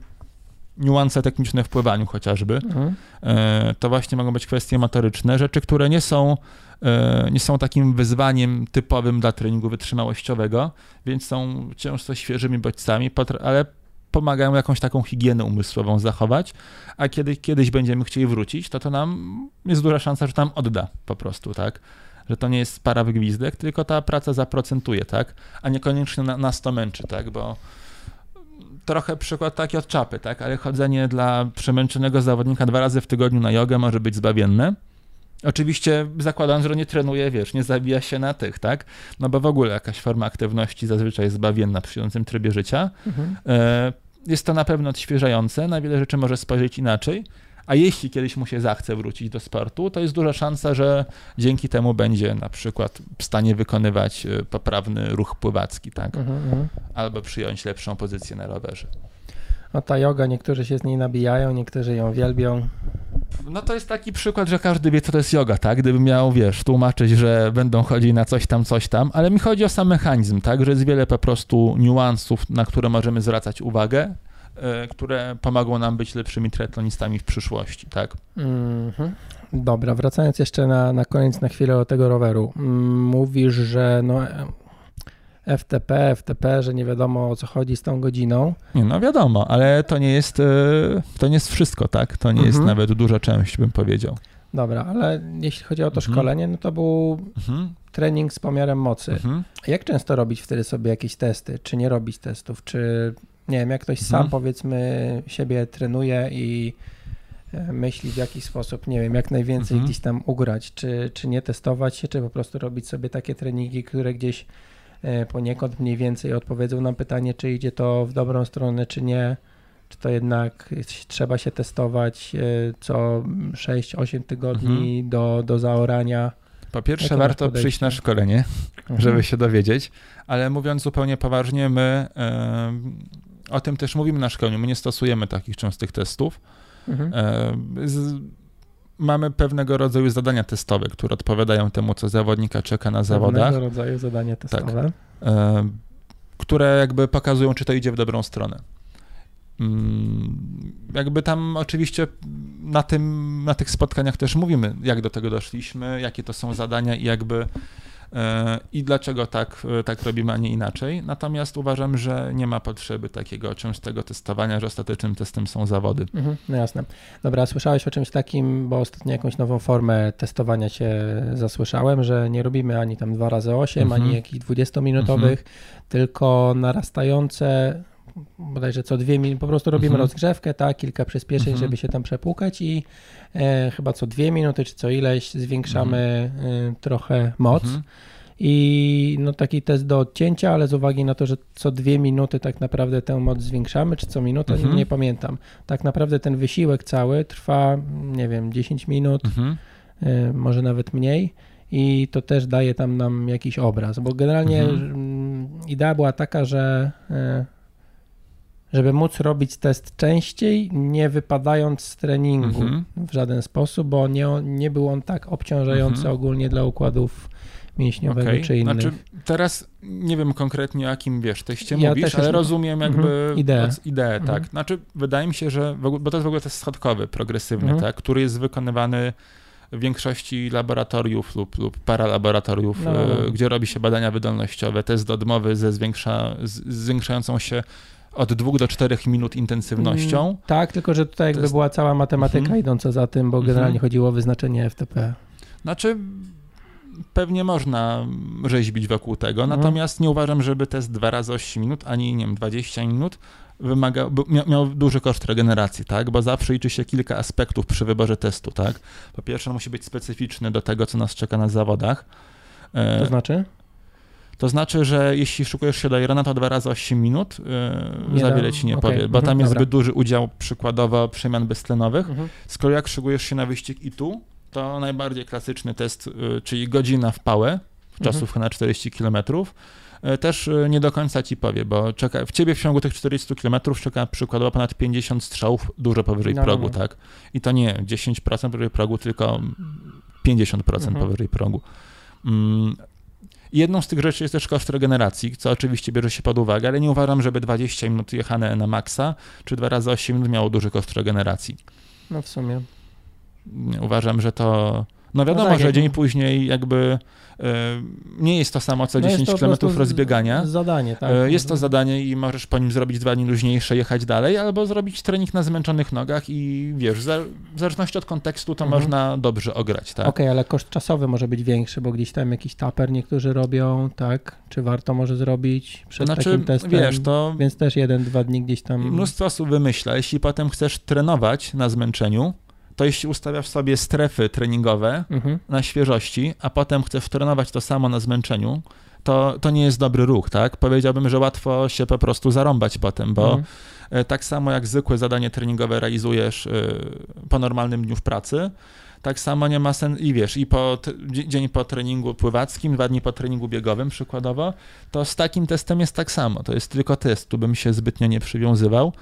niuanse techniczne w pływaniu chociażby, Mhm. E, to właśnie mogą być kwestie motoryczne, rzeczy, które nie są, e, nie są takim wyzwaniem typowym dla treningu wytrzymałościowego, więc są często świeżymi bodźcami, ale pomagają jakąś taką higienę umysłową zachować, a kiedy kiedyś będziemy chcieli wrócić, to to nam jest duża szansa, że nam odda po prostu, tak? Że to nie jest para wygwizdek, tylko ta praca zaprocentuje, tak? A niekoniecznie na, nas to męczy, tak? Bo trochę przykład taki od czapy, tak? Ale chodzenie dla przemęczonego zawodnika dwa razy w tygodniu na jogę może być zbawienne. Oczywiście zakładając, że nie trenuje, wiesz, nie zabija się na tych, tak? No bo w ogóle jakaś forma aktywności zazwyczaj jest zbawienna przy żyjącym trybie życia. Mhm. E, Jest to na pewno odświeżające, na wiele rzeczy może spojrzeć inaczej, a jeśli kiedyś mu się zachce wrócić do sportu, to jest duża szansa, że dzięki temu będzie na przykład w stanie wykonywać e, poprawny ruch pływacki, tak? Mhm. Mhm. Albo przyjąć lepszą pozycję na rowerze. No ta yoga, niektórzy się z niej nabijają, niektórzy ją wielbią. No to jest taki przykład, że każdy wie, co to jest yoga, tak? Gdybym miał, wiesz, tłumaczyć, że będą chodzić na coś tam, coś tam, ale mi chodzi o sam mechanizm, tak? Że jest wiele po prostu niuansów, na które możemy zwracać uwagę, które pomogą nam być lepszymi triatlonistami w przyszłości, tak? Mhm. Dobra, wracając jeszcze na, na koniec na chwilę do tego roweru. Mm, Mówisz, że no e, FTP, FTP, że nie wiadomo o co chodzi z tą godziną. Nie, no wiadomo, ale to nie jest, e, to nie jest wszystko, tak? To nie jest Mhm. nawet duża część, bym powiedział. Dobra, ale jeśli chodzi o to Mhm. szkolenie, no to był Mhm. trening z pomiarem mocy. Mhm. Jak często robić wtedy sobie jakieś testy? Czy nie robić testów? Czy nie wiem, jak ktoś Mhm. sam powiedzmy siebie trenuje i e, myśli w jakiś sposób, nie wiem, jak najwięcej Mhm. gdzieś tam ugrać, czy, czy nie testować się, czy po prostu robić sobie takie treningi, które gdzieś e, poniekąd mniej więcej odpowiedzą na pytanie, czy idzie to w dobrą stronę, czy nie. Czy to jednak trzeba się testować e, co 6-8 tygodni do, do zaorania? Po pierwsze, warto podejście? przyjść na szkolenie, Mhm. żeby się dowiedzieć, ale mówiąc zupełnie poważnie, my o tym też mówimy na szkoleniu. My nie stosujemy takich częstych testów. Mhm. E, z, mamy pewnego rodzaju zadania testowe, które odpowiadają temu, co zawodnika czeka na zawodach, Pewnego rodzaju zadania testowe. e, które jakby pokazują, czy to idzie w dobrą stronę. Mm, Jakby tam oczywiście na, tym, na tych spotkaniach też mówimy, jak do tego doszliśmy, jakie to są zadania i jakby i dlaczego tak, e, tak robimy, a nie inaczej. Natomiast uważam, że nie ma potrzeby takiego częstego testowania, że ostatecznym testem są zawody. Mhm, no jasne. Dobra, słyszałeś o czymś takim, bo ostatnio jakąś nową formę testowania się zasłyszałem, że nie robimy ani tam 2 razy 8 Mhm. ani jakichś 20-minutowych, tylko narastające bodajże co dwie minuty, po prostu robimy Mhm. rozgrzewkę, tak, kilka przyspieszeń, Mhm. żeby się tam przepłukać i e, chyba co dwie minuty, czy co ileś zwiększamy e, trochę moc. Mhm. I no taki test do odcięcia, ale z uwagi na to, że co dwie minuty tak naprawdę tę moc zwiększamy, czy co minutę, Mhm. nie pamiętam. Tak naprawdę ten wysiłek cały trwa, nie wiem, 10 minut, Mhm. y, może nawet mniej. I to też daje tam nam jakiś obraz, bo generalnie Mhm. idea była taka, że y, żeby móc robić test częściej, nie wypadając z treningu Mhm. w żaden sposób, bo nie, nie był on tak obciążający Mhm. ogólnie dla układów mięśniowego Okej. czy innych. Znaczy, teraz nie wiem konkretnie o jakim wiesz teście Ja mówisz, ale rozumiem jakby Mhm. Ideę. ideę Mhm. tak. Znaczy, wydaje mi się, że, bo to jest w ogóle test schodkowy, progresywny, Mhm. tak, który jest wykonywany w większości laboratoriów lub, lub paralaboratoriów, No. e, gdzie robi się badania wydolnościowe, test odmowy ze zwiększa, z, zwiększającą się od 2 do 4 minut intensywnością. Mm, Tak, tylko że tutaj jakby jest- była cała matematyka Mhm. idąca za tym, bo Mhm. generalnie chodziło o wyznaczenie FTP. Znaczy, pewnie można rzeźbić wokół tego, Mhm. natomiast nie uważam, żeby test 2 razy 8 minut, ani nie wiem, 20 minut wymagał, by- mia- miał duży koszt regeneracji, tak? Bo zawsze liczy się kilka aspektów przy wyborze testu, tak? Po pierwsze, on musi być specyficzny do tego, co nas czeka na zawodach. E, To znaczy? To znaczy, że jeśli szukujesz się do Irana, to dwa razy 8 minut yy, za wiele ci nie okej, powie, bo mhm, tam jest dobra. zbyt duży udział przykładowo przemian beztlenowych. Mhm. Kolei jak szykujesz się na wyścig i tu, to najbardziej klasyczny test, y, czyli godzina w pałę, czasówka na 40 km, y, też y, nie do końca ci powie, bo czeka, w ciebie w ciągu tych 40 km czeka przykładowo ponad 50 strzałów dużo powyżej No, no, progu, no. tak? I to nie 10% powyżej progu, tylko 50% Mhm. powyżej progu. Jedną z tych rzeczy jest też koszt regeneracji, co oczywiście bierze się pod uwagę, ale nie uważam, żeby 20 minut jechane na maksa, czy 2 razy 8 minut miało duży koszt regeneracji. No w sumie. Uważam, że to. No wiadomo, tak, że dzień później jakby e, nie jest to samo co No jest 10 to po km rozbiegania. Zadanie, tak. E, Jest to zadanie i możesz po nim zrobić dwa dni luźniejsze, jechać dalej, albo zrobić trening na zmęczonych nogach i wiesz, w zależności od kontekstu to Mhm. można dobrze ograć, tak? Okej, ale koszt czasowy może być większy, bo gdzieś tam jakiś taper niektórzy robią, tak? Czy warto może zrobić przed Znaczy, takim testem? wiesz, to Więc też jeden, dwa dni gdzieś tam. mnóstwo osób wymyśla, jeśli potem chcesz trenować na zmęczeniu, to jeśli ustawiasz sobie strefy treningowe, Mhm. na świeżości, a potem chcesz trenować to samo na zmęczeniu, to, to nie jest dobry ruch, tak? Powiedziałbym, że łatwo się po prostu zarąbać potem, bo Mhm. e, tak samo jak zwykłe zadanie treningowe realizujesz e, po normalnym dniu w pracy, tak samo nie ma sensu, i wiesz, i po dzień po treningu pływackim, dwa dni po treningu biegowym przykładowo, to z takim testem jest tak samo, to jest tylko test, tu bym się zbytnio nie przywiązywał.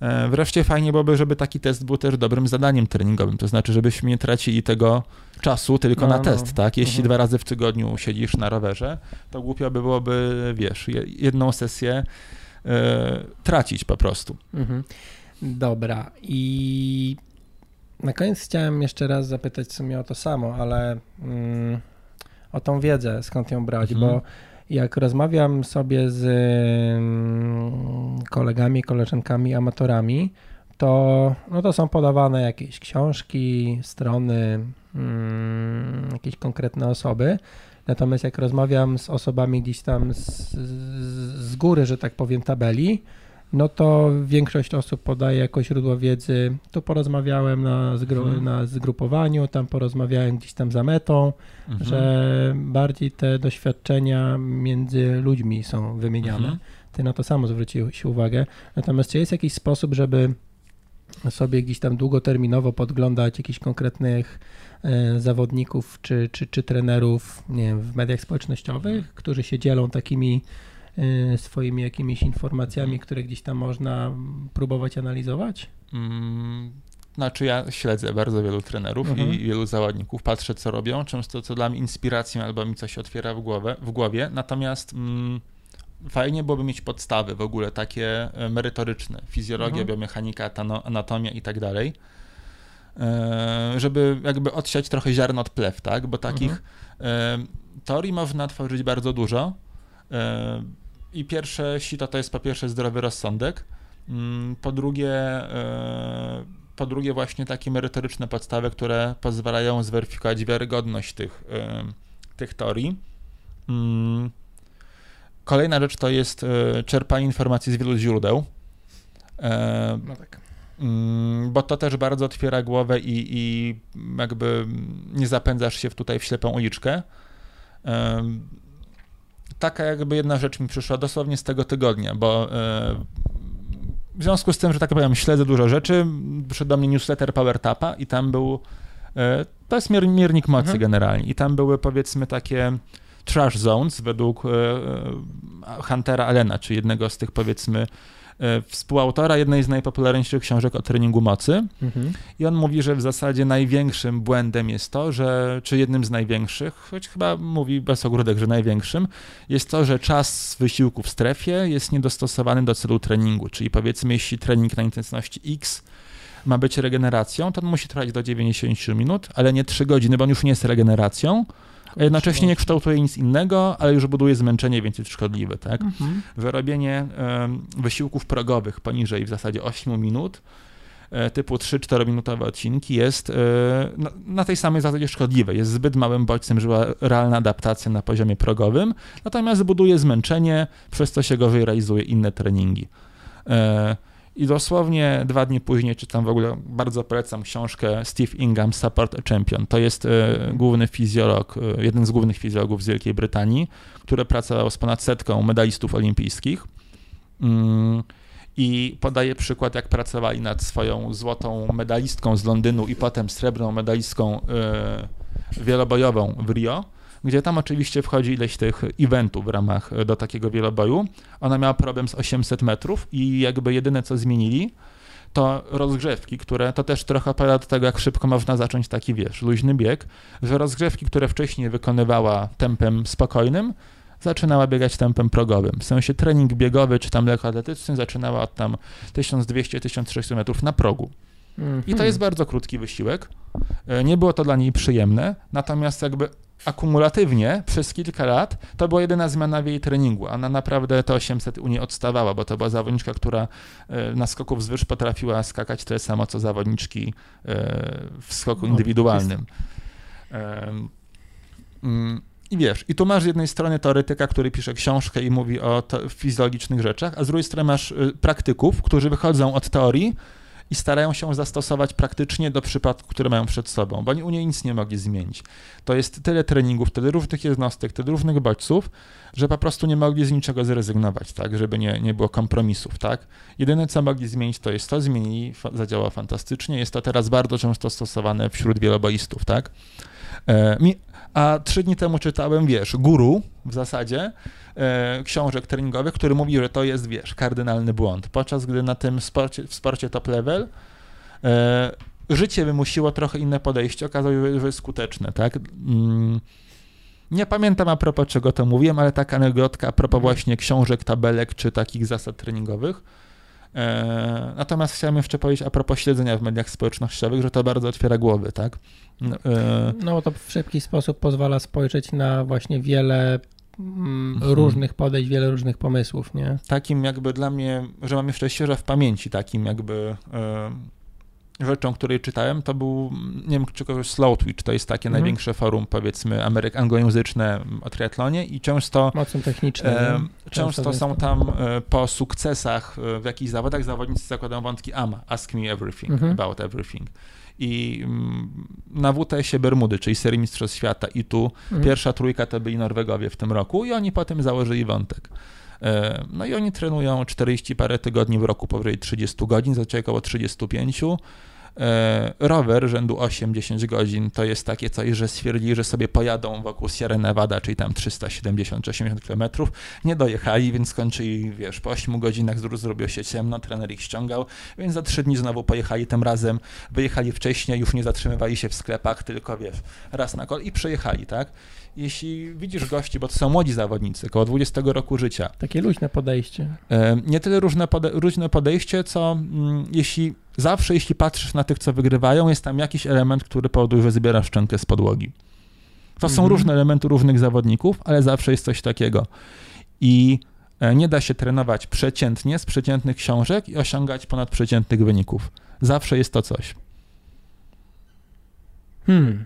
E, Wreszcie fajnie byłoby, żeby taki test był też dobrym zadaniem treningowym, to znaczy, żebyśmy nie tracili tego czasu tylko No, na no. test, tak? Jeśli Mhm. dwa razy w tygodniu siedzisz na rowerze, to głupio by byłoby, wiesz, je- jedną sesję e, tracić po prostu. Mhm. Dobra. I na koniec chciałem jeszcze raz zapytać w sumie o to samo, ale mm, o tą wiedzę, skąd ją brać, Mhm. bo jak rozmawiam sobie z mm, kolegami, koleżankami, amatorami, to, no to są podawane jakieś książki, strony, mm, jakieś konkretne osoby. Natomiast jak rozmawiam z osobami gdzieś tam z, z, z góry, że tak powiem, tabeli, no to większość osób podaje jako źródło wiedzy. Tu porozmawiałem na, zgru, Mhm. na zgrupowaniu, tam porozmawiałem gdzieś tam za metą, Mhm. że bardziej te doświadczenia między ludźmi są wymieniane. Mhm. Ty na to samo zwróciłeś uwagę. Natomiast czy jest jakiś sposób, żeby sobie gdzieś tam długoterminowo podglądać jakichś konkretnych e, zawodników czy, czy, czy trenerów nie wiem, w mediach społecznościowych, którzy się dzielą takimi swoimi jakimiś informacjami, które gdzieś tam można próbować analizować? Mm, Znaczy ja śledzę bardzo wielu trenerów Mhm. i wielu zawodników, patrzę co robią, często co dla mnie inspiracją albo mi coś otwiera w, głowę, w głowie, natomiast mm, fajnie byłoby mieć podstawy w ogóle takie e, merytoryczne, fizjologia, Mhm. biomechanika, anatomia i tak dalej, e, żeby jakby odsiać trochę ziarno od plew, tak, bo takich e, teorii można tworzyć bardzo dużo. E, i pierwsze sito to jest po pierwsze zdrowy rozsądek, Mm, Po drugie, e, po drugie właśnie takie merytoryczne podstawy, które pozwalają zweryfikować wiarygodność tych, e, tych teorii. Mm, Kolejna rzecz to jest e, czerpanie informacji z wielu źródeł, No tak. mm, bo to też bardzo otwiera głowę i, i jakby nie zapędzasz się tutaj w ślepą uliczkę. Taka jakby jedna rzecz mi przyszła dosłownie z tego tygodnia, bo e, w związku z tym, że tak powiem, śledzę dużo rzeczy, przyszedł do mnie newsletter PowerTapa i tam był, e, to jest mier, miernik mocy Mhm. generalnie i tam były powiedzmy takie trash zones według e, Huntera Allena, czy jednego z tych powiedzmy współautora jednej z najpopularniejszych książek o treningu mocy. Mhm. I on mówi, że w zasadzie największym błędem jest to, że, czy jednym z największych, choć chyba mówi bez ogródek, że największym, jest to, że czas wysiłku w strefie jest niedostosowany do celu treningu. Czyli powiedzmy, jeśli trening na intensywności X ma być regeneracją, to on musi trwać do 90 minut, ale nie 3 godziny, bo on już nie jest regeneracją. A jednocześnie nie kształtuje nic innego, ale już buduje zmęczenie, więc jest szkodliwy, tak? Mhm. wyrobienie wysiłków progowych poniżej w zasadzie 8 minut, e, typu 3-4 minutowe odcinki jest e, na, na tej samej zasadzie szkodliwe. Jest zbyt małym bodźcem, żeby była realna adaptacja na poziomie progowym, natomiast buduje zmęczenie, przez co się gorzej realizuje inne treningi. I dosłownie dwa dni później czytam w ogóle, bardzo polecam książkę Steve Ingham, Support a Champion. To jest e, główny fizjolog, e, jeden z głównych fizjologów z Wielkiej Brytanii, który pracował z ponad setką medalistów olimpijskich. Mm, I podaje przykład, jak pracowali nad swoją złotą medalistką z Londynu i potem srebrną medalistką e, wielobojową w Rio gdzie tam oczywiście wchodzi ileś tych eventów w ramach e, do takiego wieloboju. Ona miała problem z 800 metrów i jakby jedyne co zmienili, to rozgrzewki, które to też trochę opowiada do tego, jak szybko można zacząć taki, wiesz, luźny bieg, że rozgrzewki, które wcześniej wykonywała tempem spokojnym, zaczynała biegać tempem progowym. W sensie trening biegowy czy tam lekkoatletyczny zaczynała od tam 1200-1300 metrów na progu. I to jest bardzo krótki wysiłek. E, nie było to dla niej przyjemne, natomiast jakby akumulatywnie przez kilka lat to była jedyna zmiana w jej treningu. Ona naprawdę te 800 u niej odstawała, bo to była zawodniczka, która e, na skoku wzwyż potrafiła skakać tyle samo, co zawodniczki e, w skoku no, indywidualnym. Mm, I wiesz, i tu masz z jednej strony teoretyka, który pisze książkę i mówi o fizjologicznych rzeczach, a z drugiej strony masz praktyków, którzy wychodzą od teorii, i starają się zastosować praktycznie do przypadków, które mają przed sobą, bo oni u niej nic nie mogli zmienić. To jest tyle treningów, tyle różnych jednostek, tyle różnych bodźców, że po prostu nie mogli z niczego zrezygnować, tak, żeby nie, nie było kompromisów, tak. Jedyne, co mogli zmienić, to jest to, zmienili, zadziała fantastycznie, jest to teraz bardzo często stosowane wśród wieloboistów, tak. E, a trzy dni temu czytałem, wiesz, guru w zasadzie e, książek treningowych, który mówi, że to jest, wiesz, kardynalny błąd. Podczas gdy na tym sporcie, w sporcie top level e, życie wymusiło trochę inne podejście, okazało się, że jest skuteczne, tak? Mm. Nie pamiętam a propos czego to mówiłem, ale taka anegdotka a propos mhm. właśnie książek, tabelek czy takich zasad treningowych natomiast chciałem jeszcze powiedzieć a propos śledzenia w mediach społecznościowych, że to bardzo otwiera głowy, tak? No, e, no to w szybki sposób pozwala spojrzeć na właśnie wiele mm, mhm. różnych podejść, wiele różnych pomysłów, nie? Takim jakby dla mnie, że mam jeszcze świeże w pamięci, takim jakby e, rzeczą, której czytałem, to był, nie wiem, czy kogoś Slow Twitch, to jest takie mhm. największe forum, powiedzmy, Ameryk anglojęzyczne o triatlonie i często... Mocno techniczne. E, często są tam e, po sukcesach e, w jakichś zawodach zawodnicy zakładają wątki AMA, Ask Me Everything, mhm. About Everything. I mm, na WTS-ie Bermudy, czyli serii Mistrzostw Świata i tu mhm. pierwsza trójka to byli Norwegowie w tym roku i oni potem założyli wątek. E, no i oni trenują 40 parę tygodni w roku, powyżej 30 godzin, zazwyczaj około 35. E, rower rzędu 8-10 godzin to jest takie coś, że stwierdzili, że sobie pojadą wokół Sierra Nevada, czyli tam 370-80 km. Nie dojechali, więc skończyli, wiesz, po 8 godzinach zrobiło się ciemno, trener ich ściągał, więc za 3 dni znowu pojechali tym razem, wyjechali wcześniej, już nie zatrzymywali się w sklepach, tylko wiesz, raz na kol i przejechali, tak? Jeśli widzisz gości, bo to są młodzi zawodnicy, około 20 roku życia. Takie luźne podejście. E, nie tyle różne pode luźne podejście, co mm, jeśli zawsze, jeśli patrzysz na tych, co wygrywają, jest tam jakiś element, który powoduje, że zbierasz szczękę z podłogi. To są mhm. różne elementy różnych zawodników, ale zawsze jest coś takiego. I e, nie da się trenować przeciętnie z przeciętnych książek i osiągać ponadprzeciętnych wyników. Zawsze jest to coś. Hmm.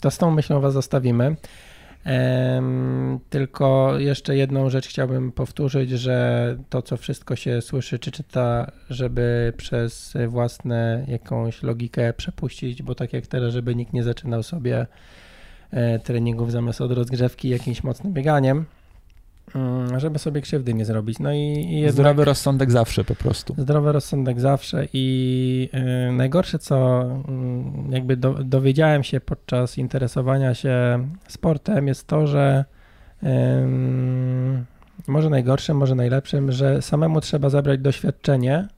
To z tą myślą was zostawimy. Tylko jeszcze jedną rzecz chciałbym powtórzyć, że to, co wszystko się słyszy czy czyta, żeby przez własne jakąś logikę przepuścić, bo tak jak teraz, żeby nikt nie zaczynał sobie e, treningów zamiast od rozgrzewki jakimś mocnym bieganiem, żeby sobie krzywdy nie zrobić. No i, i jednak, zdrowy rozsądek zawsze po prostu. Zdrowy rozsądek zawsze i yy, najgorsze, co yy, jakby do, dowiedziałem się podczas interesowania się sportem, jest to, że yy, może najgorszym, może najlepszym, że samemu trzeba zabrać doświadczenie,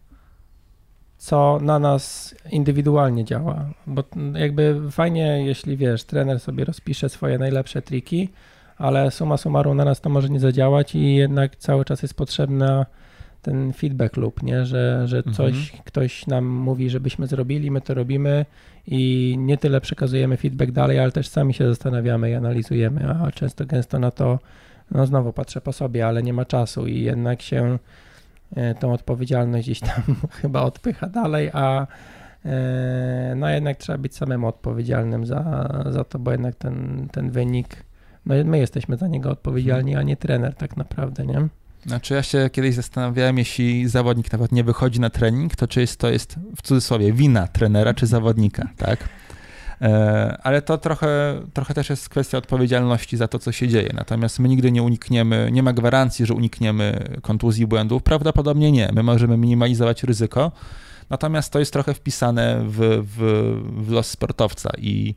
co na nas indywidualnie działa. Bo jakby fajnie, jeśli wiesz, trener sobie rozpisze swoje najlepsze triki, ale suma summarum na nas to może nie zadziałać i jednak cały czas jest potrzebna ten feedback loop, nie? że, że mhm. coś, mhm. ktoś nam mówi, żebyśmy zrobili, my to robimy i nie tyle przekazujemy feedback dalej, ale też sami się zastanawiamy i analizujemy, a często gęsto na to, no znowu patrzę po sobie, ale nie ma czasu i jednak się e, tą odpowiedzialność gdzieś tam chyba odpycha dalej, a e, no jednak trzeba być samemu odpowiedzialnym za, za to, bo jednak ten, ten wynik no my jesteśmy za niego odpowiedzialni, a nie trener tak naprawdę, nie? Znaczy ja się kiedyś zastanawiałem, jeśli zawodnik nawet nie wychodzi na trening, to czy jest, to jest w cudzysłowie wina trenera czy zawodnika, tak? E, ale to trochę, trochę też jest kwestia odpowiedzialności za to, co się dzieje. Natomiast my nigdy nie unikniemy, nie ma gwarancji, że unikniemy kontuzji błędów. Prawdopodobnie nie. My możemy minimalizować ryzyko, natomiast to jest trochę wpisane w, w, w los sportowca i,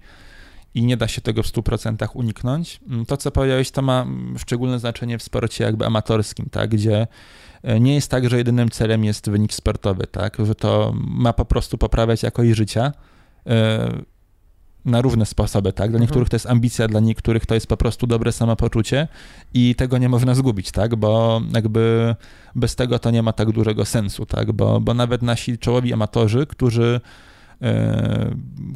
i nie da się tego w 100% uniknąć. To, co powiedziałeś, to ma szczególne znaczenie w sporcie jakby amatorskim, tak, gdzie e, nie jest tak, że jedynym celem jest wynik sportowy, tak, że to ma po prostu poprawiać jakość życia e, na różne sposoby, tak? Dla mhm. niektórych to jest ambicja, dla niektórych to jest po prostu dobre samopoczucie i tego nie można zgubić, tak? Bo jakby bez tego to nie ma tak dużego sensu, tak? Bo, bo nawet nasi czołowi amatorzy, którzy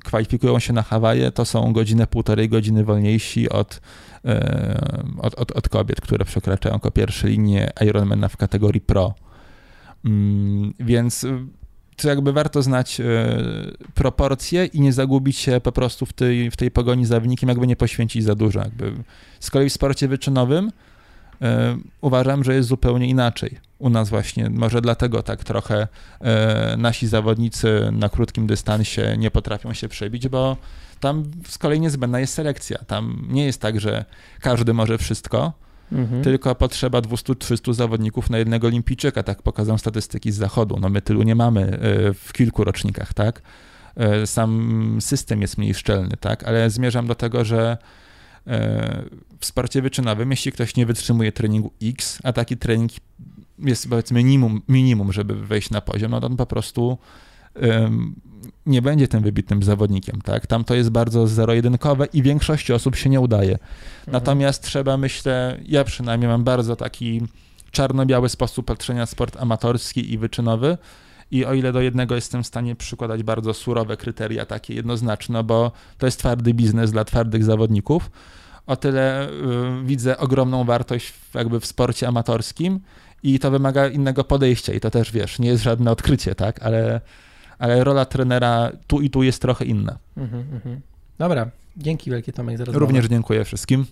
kwalifikują się na Hawaje, to są godzinę, półtorej godziny wolniejsi od, e, od, od, od kobiet, które przekraczają jako pierwsze linie Ironmana w kategorii pro. Mm, więc to jakby warto znać e, proporcje i nie zagubić się po prostu w tej, w tej pogoni za wynikiem, jakby nie poświęcić za dużo. Jakby. Z kolei w sporcie wyczynowym e, uważam, że jest zupełnie inaczej. U nas właśnie, może dlatego tak trochę e, nasi zawodnicy na krótkim dystansie nie potrafią się przebić, bo tam z kolei niezbędna jest selekcja. Tam nie jest tak, że każdy może wszystko, Mhm. Tylko potrzeba 200-300 zawodników na jednego olimpijczyka, tak pokazują statystyki z zachodu. No my tylu nie mamy e, w kilku rocznikach, tak? E, sam system jest mniej szczelny, tak? Ale zmierzam do tego, że e, w sporcie wyczynowym, jeśli ktoś nie wytrzymuje treningu X, a taki trening jest powiedzmy minimum, minimum żeby wejść na poziom, no to on po prostu nie będzie tym wybitnym zawodnikiem, tak? Tam to jest bardzo zero-jedynkowe i większości osób się nie udaje. Mhm. Natomiast trzeba, myślę, ja przynajmniej mam bardzo taki czarno-biały sposób patrzenia sport amatorski i wyczynowy i o ile do jednego jestem w stanie przykładać bardzo surowe kryteria, takie jednoznaczne, bo to jest twardy biznes dla twardych zawodników, o tyle y, widzę ogromną wartość w, jakby w sporcie amatorskim i to wymaga innego podejścia i to też, wiesz, nie jest żadne odkrycie, tak, ale ale rola trenera tu i tu jest trochę inna. Mhm, mhm. Dobra, dzięki wielkie Tomek za rozmowę. Również dziękuję wszystkim.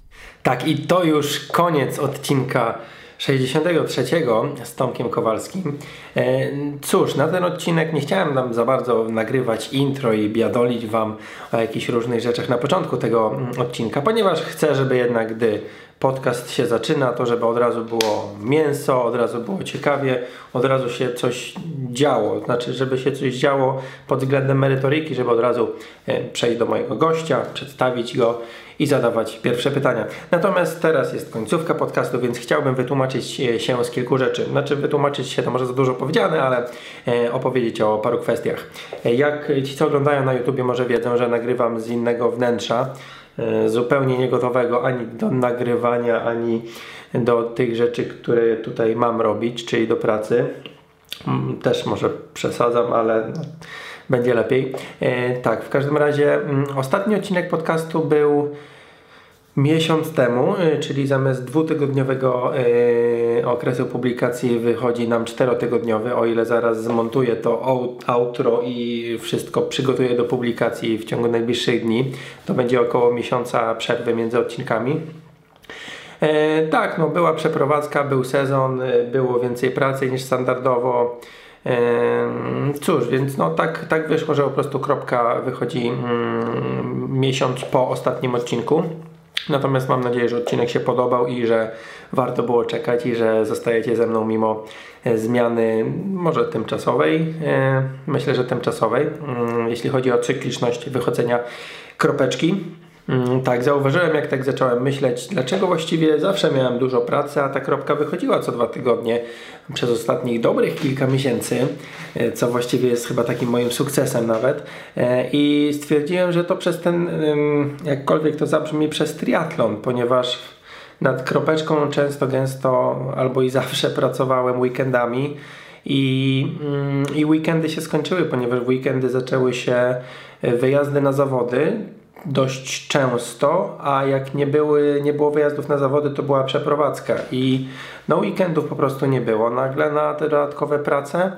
Tak i to już koniec odcinka 63 z Tomkiem Kowalskim. E, cóż, na ten odcinek nie chciałem nam za bardzo nagrywać intro i biadolić Wam o jakichś różnych rzeczach na początku tego mm, odcinka, ponieważ chcę, żeby jednak gdy podcast się zaczyna, to żeby od razu było mięso, od razu było ciekawie, od razu się coś działo. Znaczy, żeby się coś działo pod względem merytoryki, żeby od razu e, przejść do mojego gościa, przedstawić go i zadawać pierwsze pytania. Natomiast teraz jest końcówka podcastu, więc chciałbym wytłumaczyć się z kilku rzeczy. Znaczy, wytłumaczyć się to może za dużo powiedziane, ale e, opowiedzieć o paru kwestiach. E, jak ci, co oglądają na YouTubie, może wiedzą, że nagrywam z innego wnętrza. E, zupełnie niegotowego ani do nagrywania, ani do tych rzeczy, które tutaj mam robić, czyli do pracy. Mm, też może przesadzam, ale no, będzie lepiej. E, tak, w każdym razie mm, ostatni odcinek podcastu był miesiąc temu, e, czyli zamiast dwutygodniowego okresu publikacji wychodzi nam czterotygodniowy, o ile zaraz zmontuję to outro i wszystko przygotuję do publikacji w ciągu najbliższych dni. To będzie około miesiąca przerwy między odcinkami. E, tak, no była przeprowadzka, był sezon, e, było więcej pracy niż standardowo. E, cóż, więc no tak, tak wyszło, że po prostu kropka wychodzi mm, miesiąc po ostatnim odcinku. Natomiast mam nadzieję, że odcinek się podobał i że warto było czekać i że zostajecie ze mną mimo e, zmiany może tymczasowej. E, myślę, że tymczasowej, mm, jeśli chodzi o cykliczność wychodzenia kropeczki. Mm, tak, zauważyłem, jak tak zacząłem myśleć, dlaczego właściwie zawsze miałem dużo pracy, a ta kropka wychodziła co dwa tygodnie przez ostatnich dobrych kilka miesięcy, e, co właściwie jest chyba takim moim sukcesem nawet. E, I stwierdziłem, że to przez ten, jakkolwiek to zabrzmi, przez triatlon, ponieważ nad kropeczką często, gęsto albo i zawsze pracowałem weekendami. I, mm, I weekendy się skończyły, ponieważ weekendy zaczęły się wyjazdy na zawody, dość często, a jak nie, były, nie było wyjazdów na zawody, to była przeprowadzka i no weekendów po prostu nie było. Nagle na te dodatkowe prace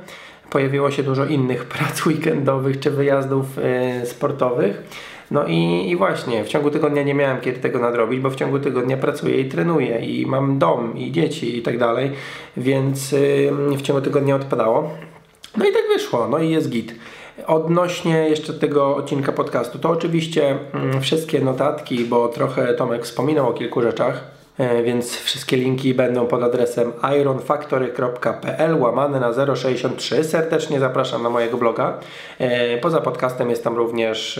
pojawiło się dużo innych prac weekendowych czy wyjazdów y, sportowych. No i, i właśnie, w ciągu tygodnia nie miałem kiedy tego nadrobić, bo w ciągu tygodnia pracuję i trenuję i mam dom i dzieci i tak dalej, więc yy, w ciągu tygodnia odpadało. No i tak wyszło, no i jest git. Odnośnie jeszcze tego odcinka podcastu, to oczywiście mm, wszystkie notatki, bo trochę Tomek wspominał o kilku rzeczach, e, więc wszystkie linki będą pod adresem ironfactory.pl łamane na 063. Serdecznie zapraszam na mojego bloga. E, poza podcastem jest tam również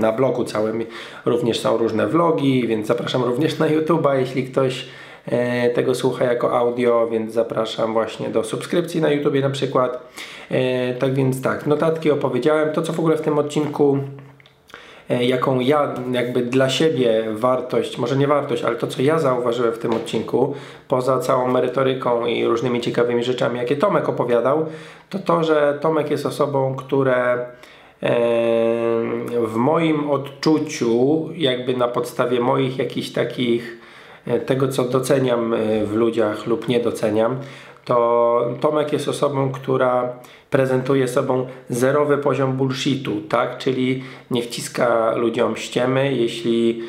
na blogu całym również są różne vlogi, więc zapraszam również na YouTube'a, jeśli ktoś e, tego słucha jako audio, więc zapraszam właśnie do subskrypcji na YouTube na przykład. E, tak więc tak, notatki opowiedziałem. To, co w ogóle w tym odcinku e, jaką ja jakby dla siebie wartość, może nie wartość, ale to co ja zauważyłem w tym odcinku, poza całą merytoryką i różnymi ciekawymi rzeczami, jakie Tomek opowiadał, to to, że Tomek jest osobą, które e, w moim odczuciu, jakby na podstawie moich jakichś takich tego, co doceniam w ludziach lub nie doceniam, to Tomek jest osobą, która prezentuje sobą zerowy poziom bullshitu, tak? Czyli nie wciska ludziom ściemy, jeśli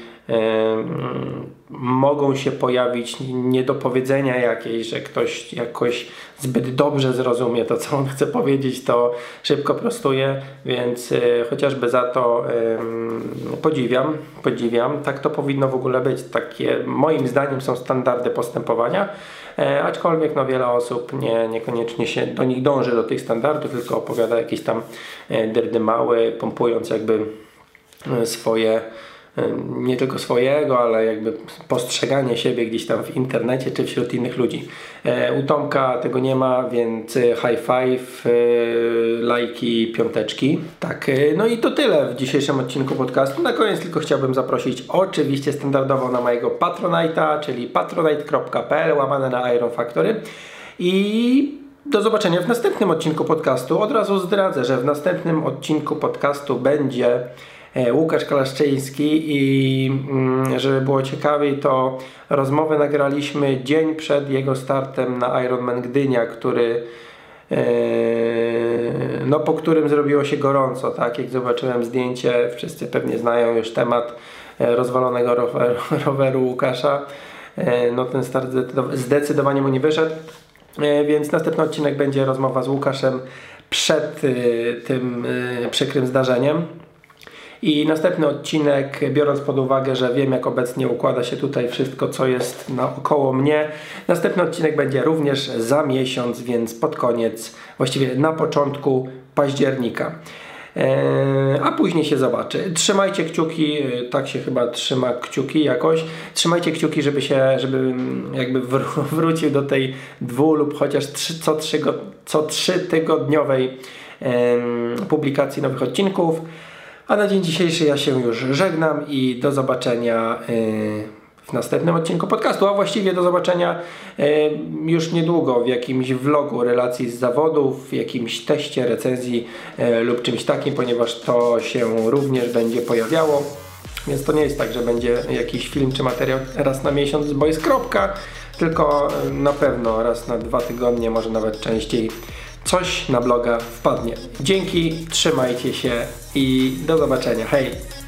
mogą się pojawić niedopowiedzenia jakieś, że ktoś jakoś zbyt dobrze zrozumie to, co on chce powiedzieć, to szybko prostuje, więc y, chociażby za to podziwiam, podziwiam. Tak to powinno w ogóle być. Takie moim zdaniem są standardy postępowania, e, aczkolwiek no, wiele osób nie, niekoniecznie się do nich dąży, do tych standardów, tylko opowiada jakieś tam e, dyrdymały, pompując jakby e, swoje nie tylko swojego, ale jakby postrzeganie siebie gdzieś tam w internecie czy wśród innych ludzi. E, u Tomka tego nie ma, więc high five, e, lajki, piąteczki. Tak, e, no i to tyle w dzisiejszym odcinku podcastu. Na koniec tylko chciałbym zaprosić oczywiście standardowo na mojego Patronite'a, czyli patronite.pl łamane na Iron Factory i do zobaczenia w następnym odcinku podcastu. Od razu zdradzę, że w następnym odcinku podcastu będzie E, Łukasz Kalaszczyński i mm, żeby było ciekawiej, to rozmowę nagraliśmy dzień przed jego startem na Ironman Gdynia, który e, no po którym zrobiło się gorąco, tak? Jak zobaczyłem zdjęcie, wszyscy pewnie znają już temat e, rozwalonego roweru, roweru Łukasza. No ten start zdecydowanie mu nie wyszedł. Więc następny odcinek będzie rozmowa z Łukaszem przed tym przykrym zdarzeniem. I następny odcinek, biorąc pod uwagę, że wiem jak obecnie układa się tutaj wszystko, co jest naokoło mnie, następny odcinek będzie również za miesiąc, więc pod koniec, właściwie na początku października. Eee, a później się zobaczy. Trzymajcie kciuki, e, tak się chyba trzyma kciuki jakoś. Trzymajcie kciuki, żeby się, żeby mm, jakby wrócił do tej dwu lub chociaż trzy, co, trzy, co trzy tygodniowej publikacji nowych odcinków. A na dzień dzisiejszy ja się już żegnam i do zobaczenia y, w następnym odcinku podcastu, a właściwie do zobaczenia y, już niedługo w jakimś vlogu relacji z zawodów, w jakimś teście, recenzji y, lub czymś takim, ponieważ to się również będzie pojawiało. Więc to nie jest tak, że będzie jakiś film czy materiał raz na miesiąc, bo jest kropka, tylko na pewno raz na dwa tygodnie, może nawet częściej coś na bloga wpadnie. Dzięki, trzymajcie się i do zobaczenia. Hej!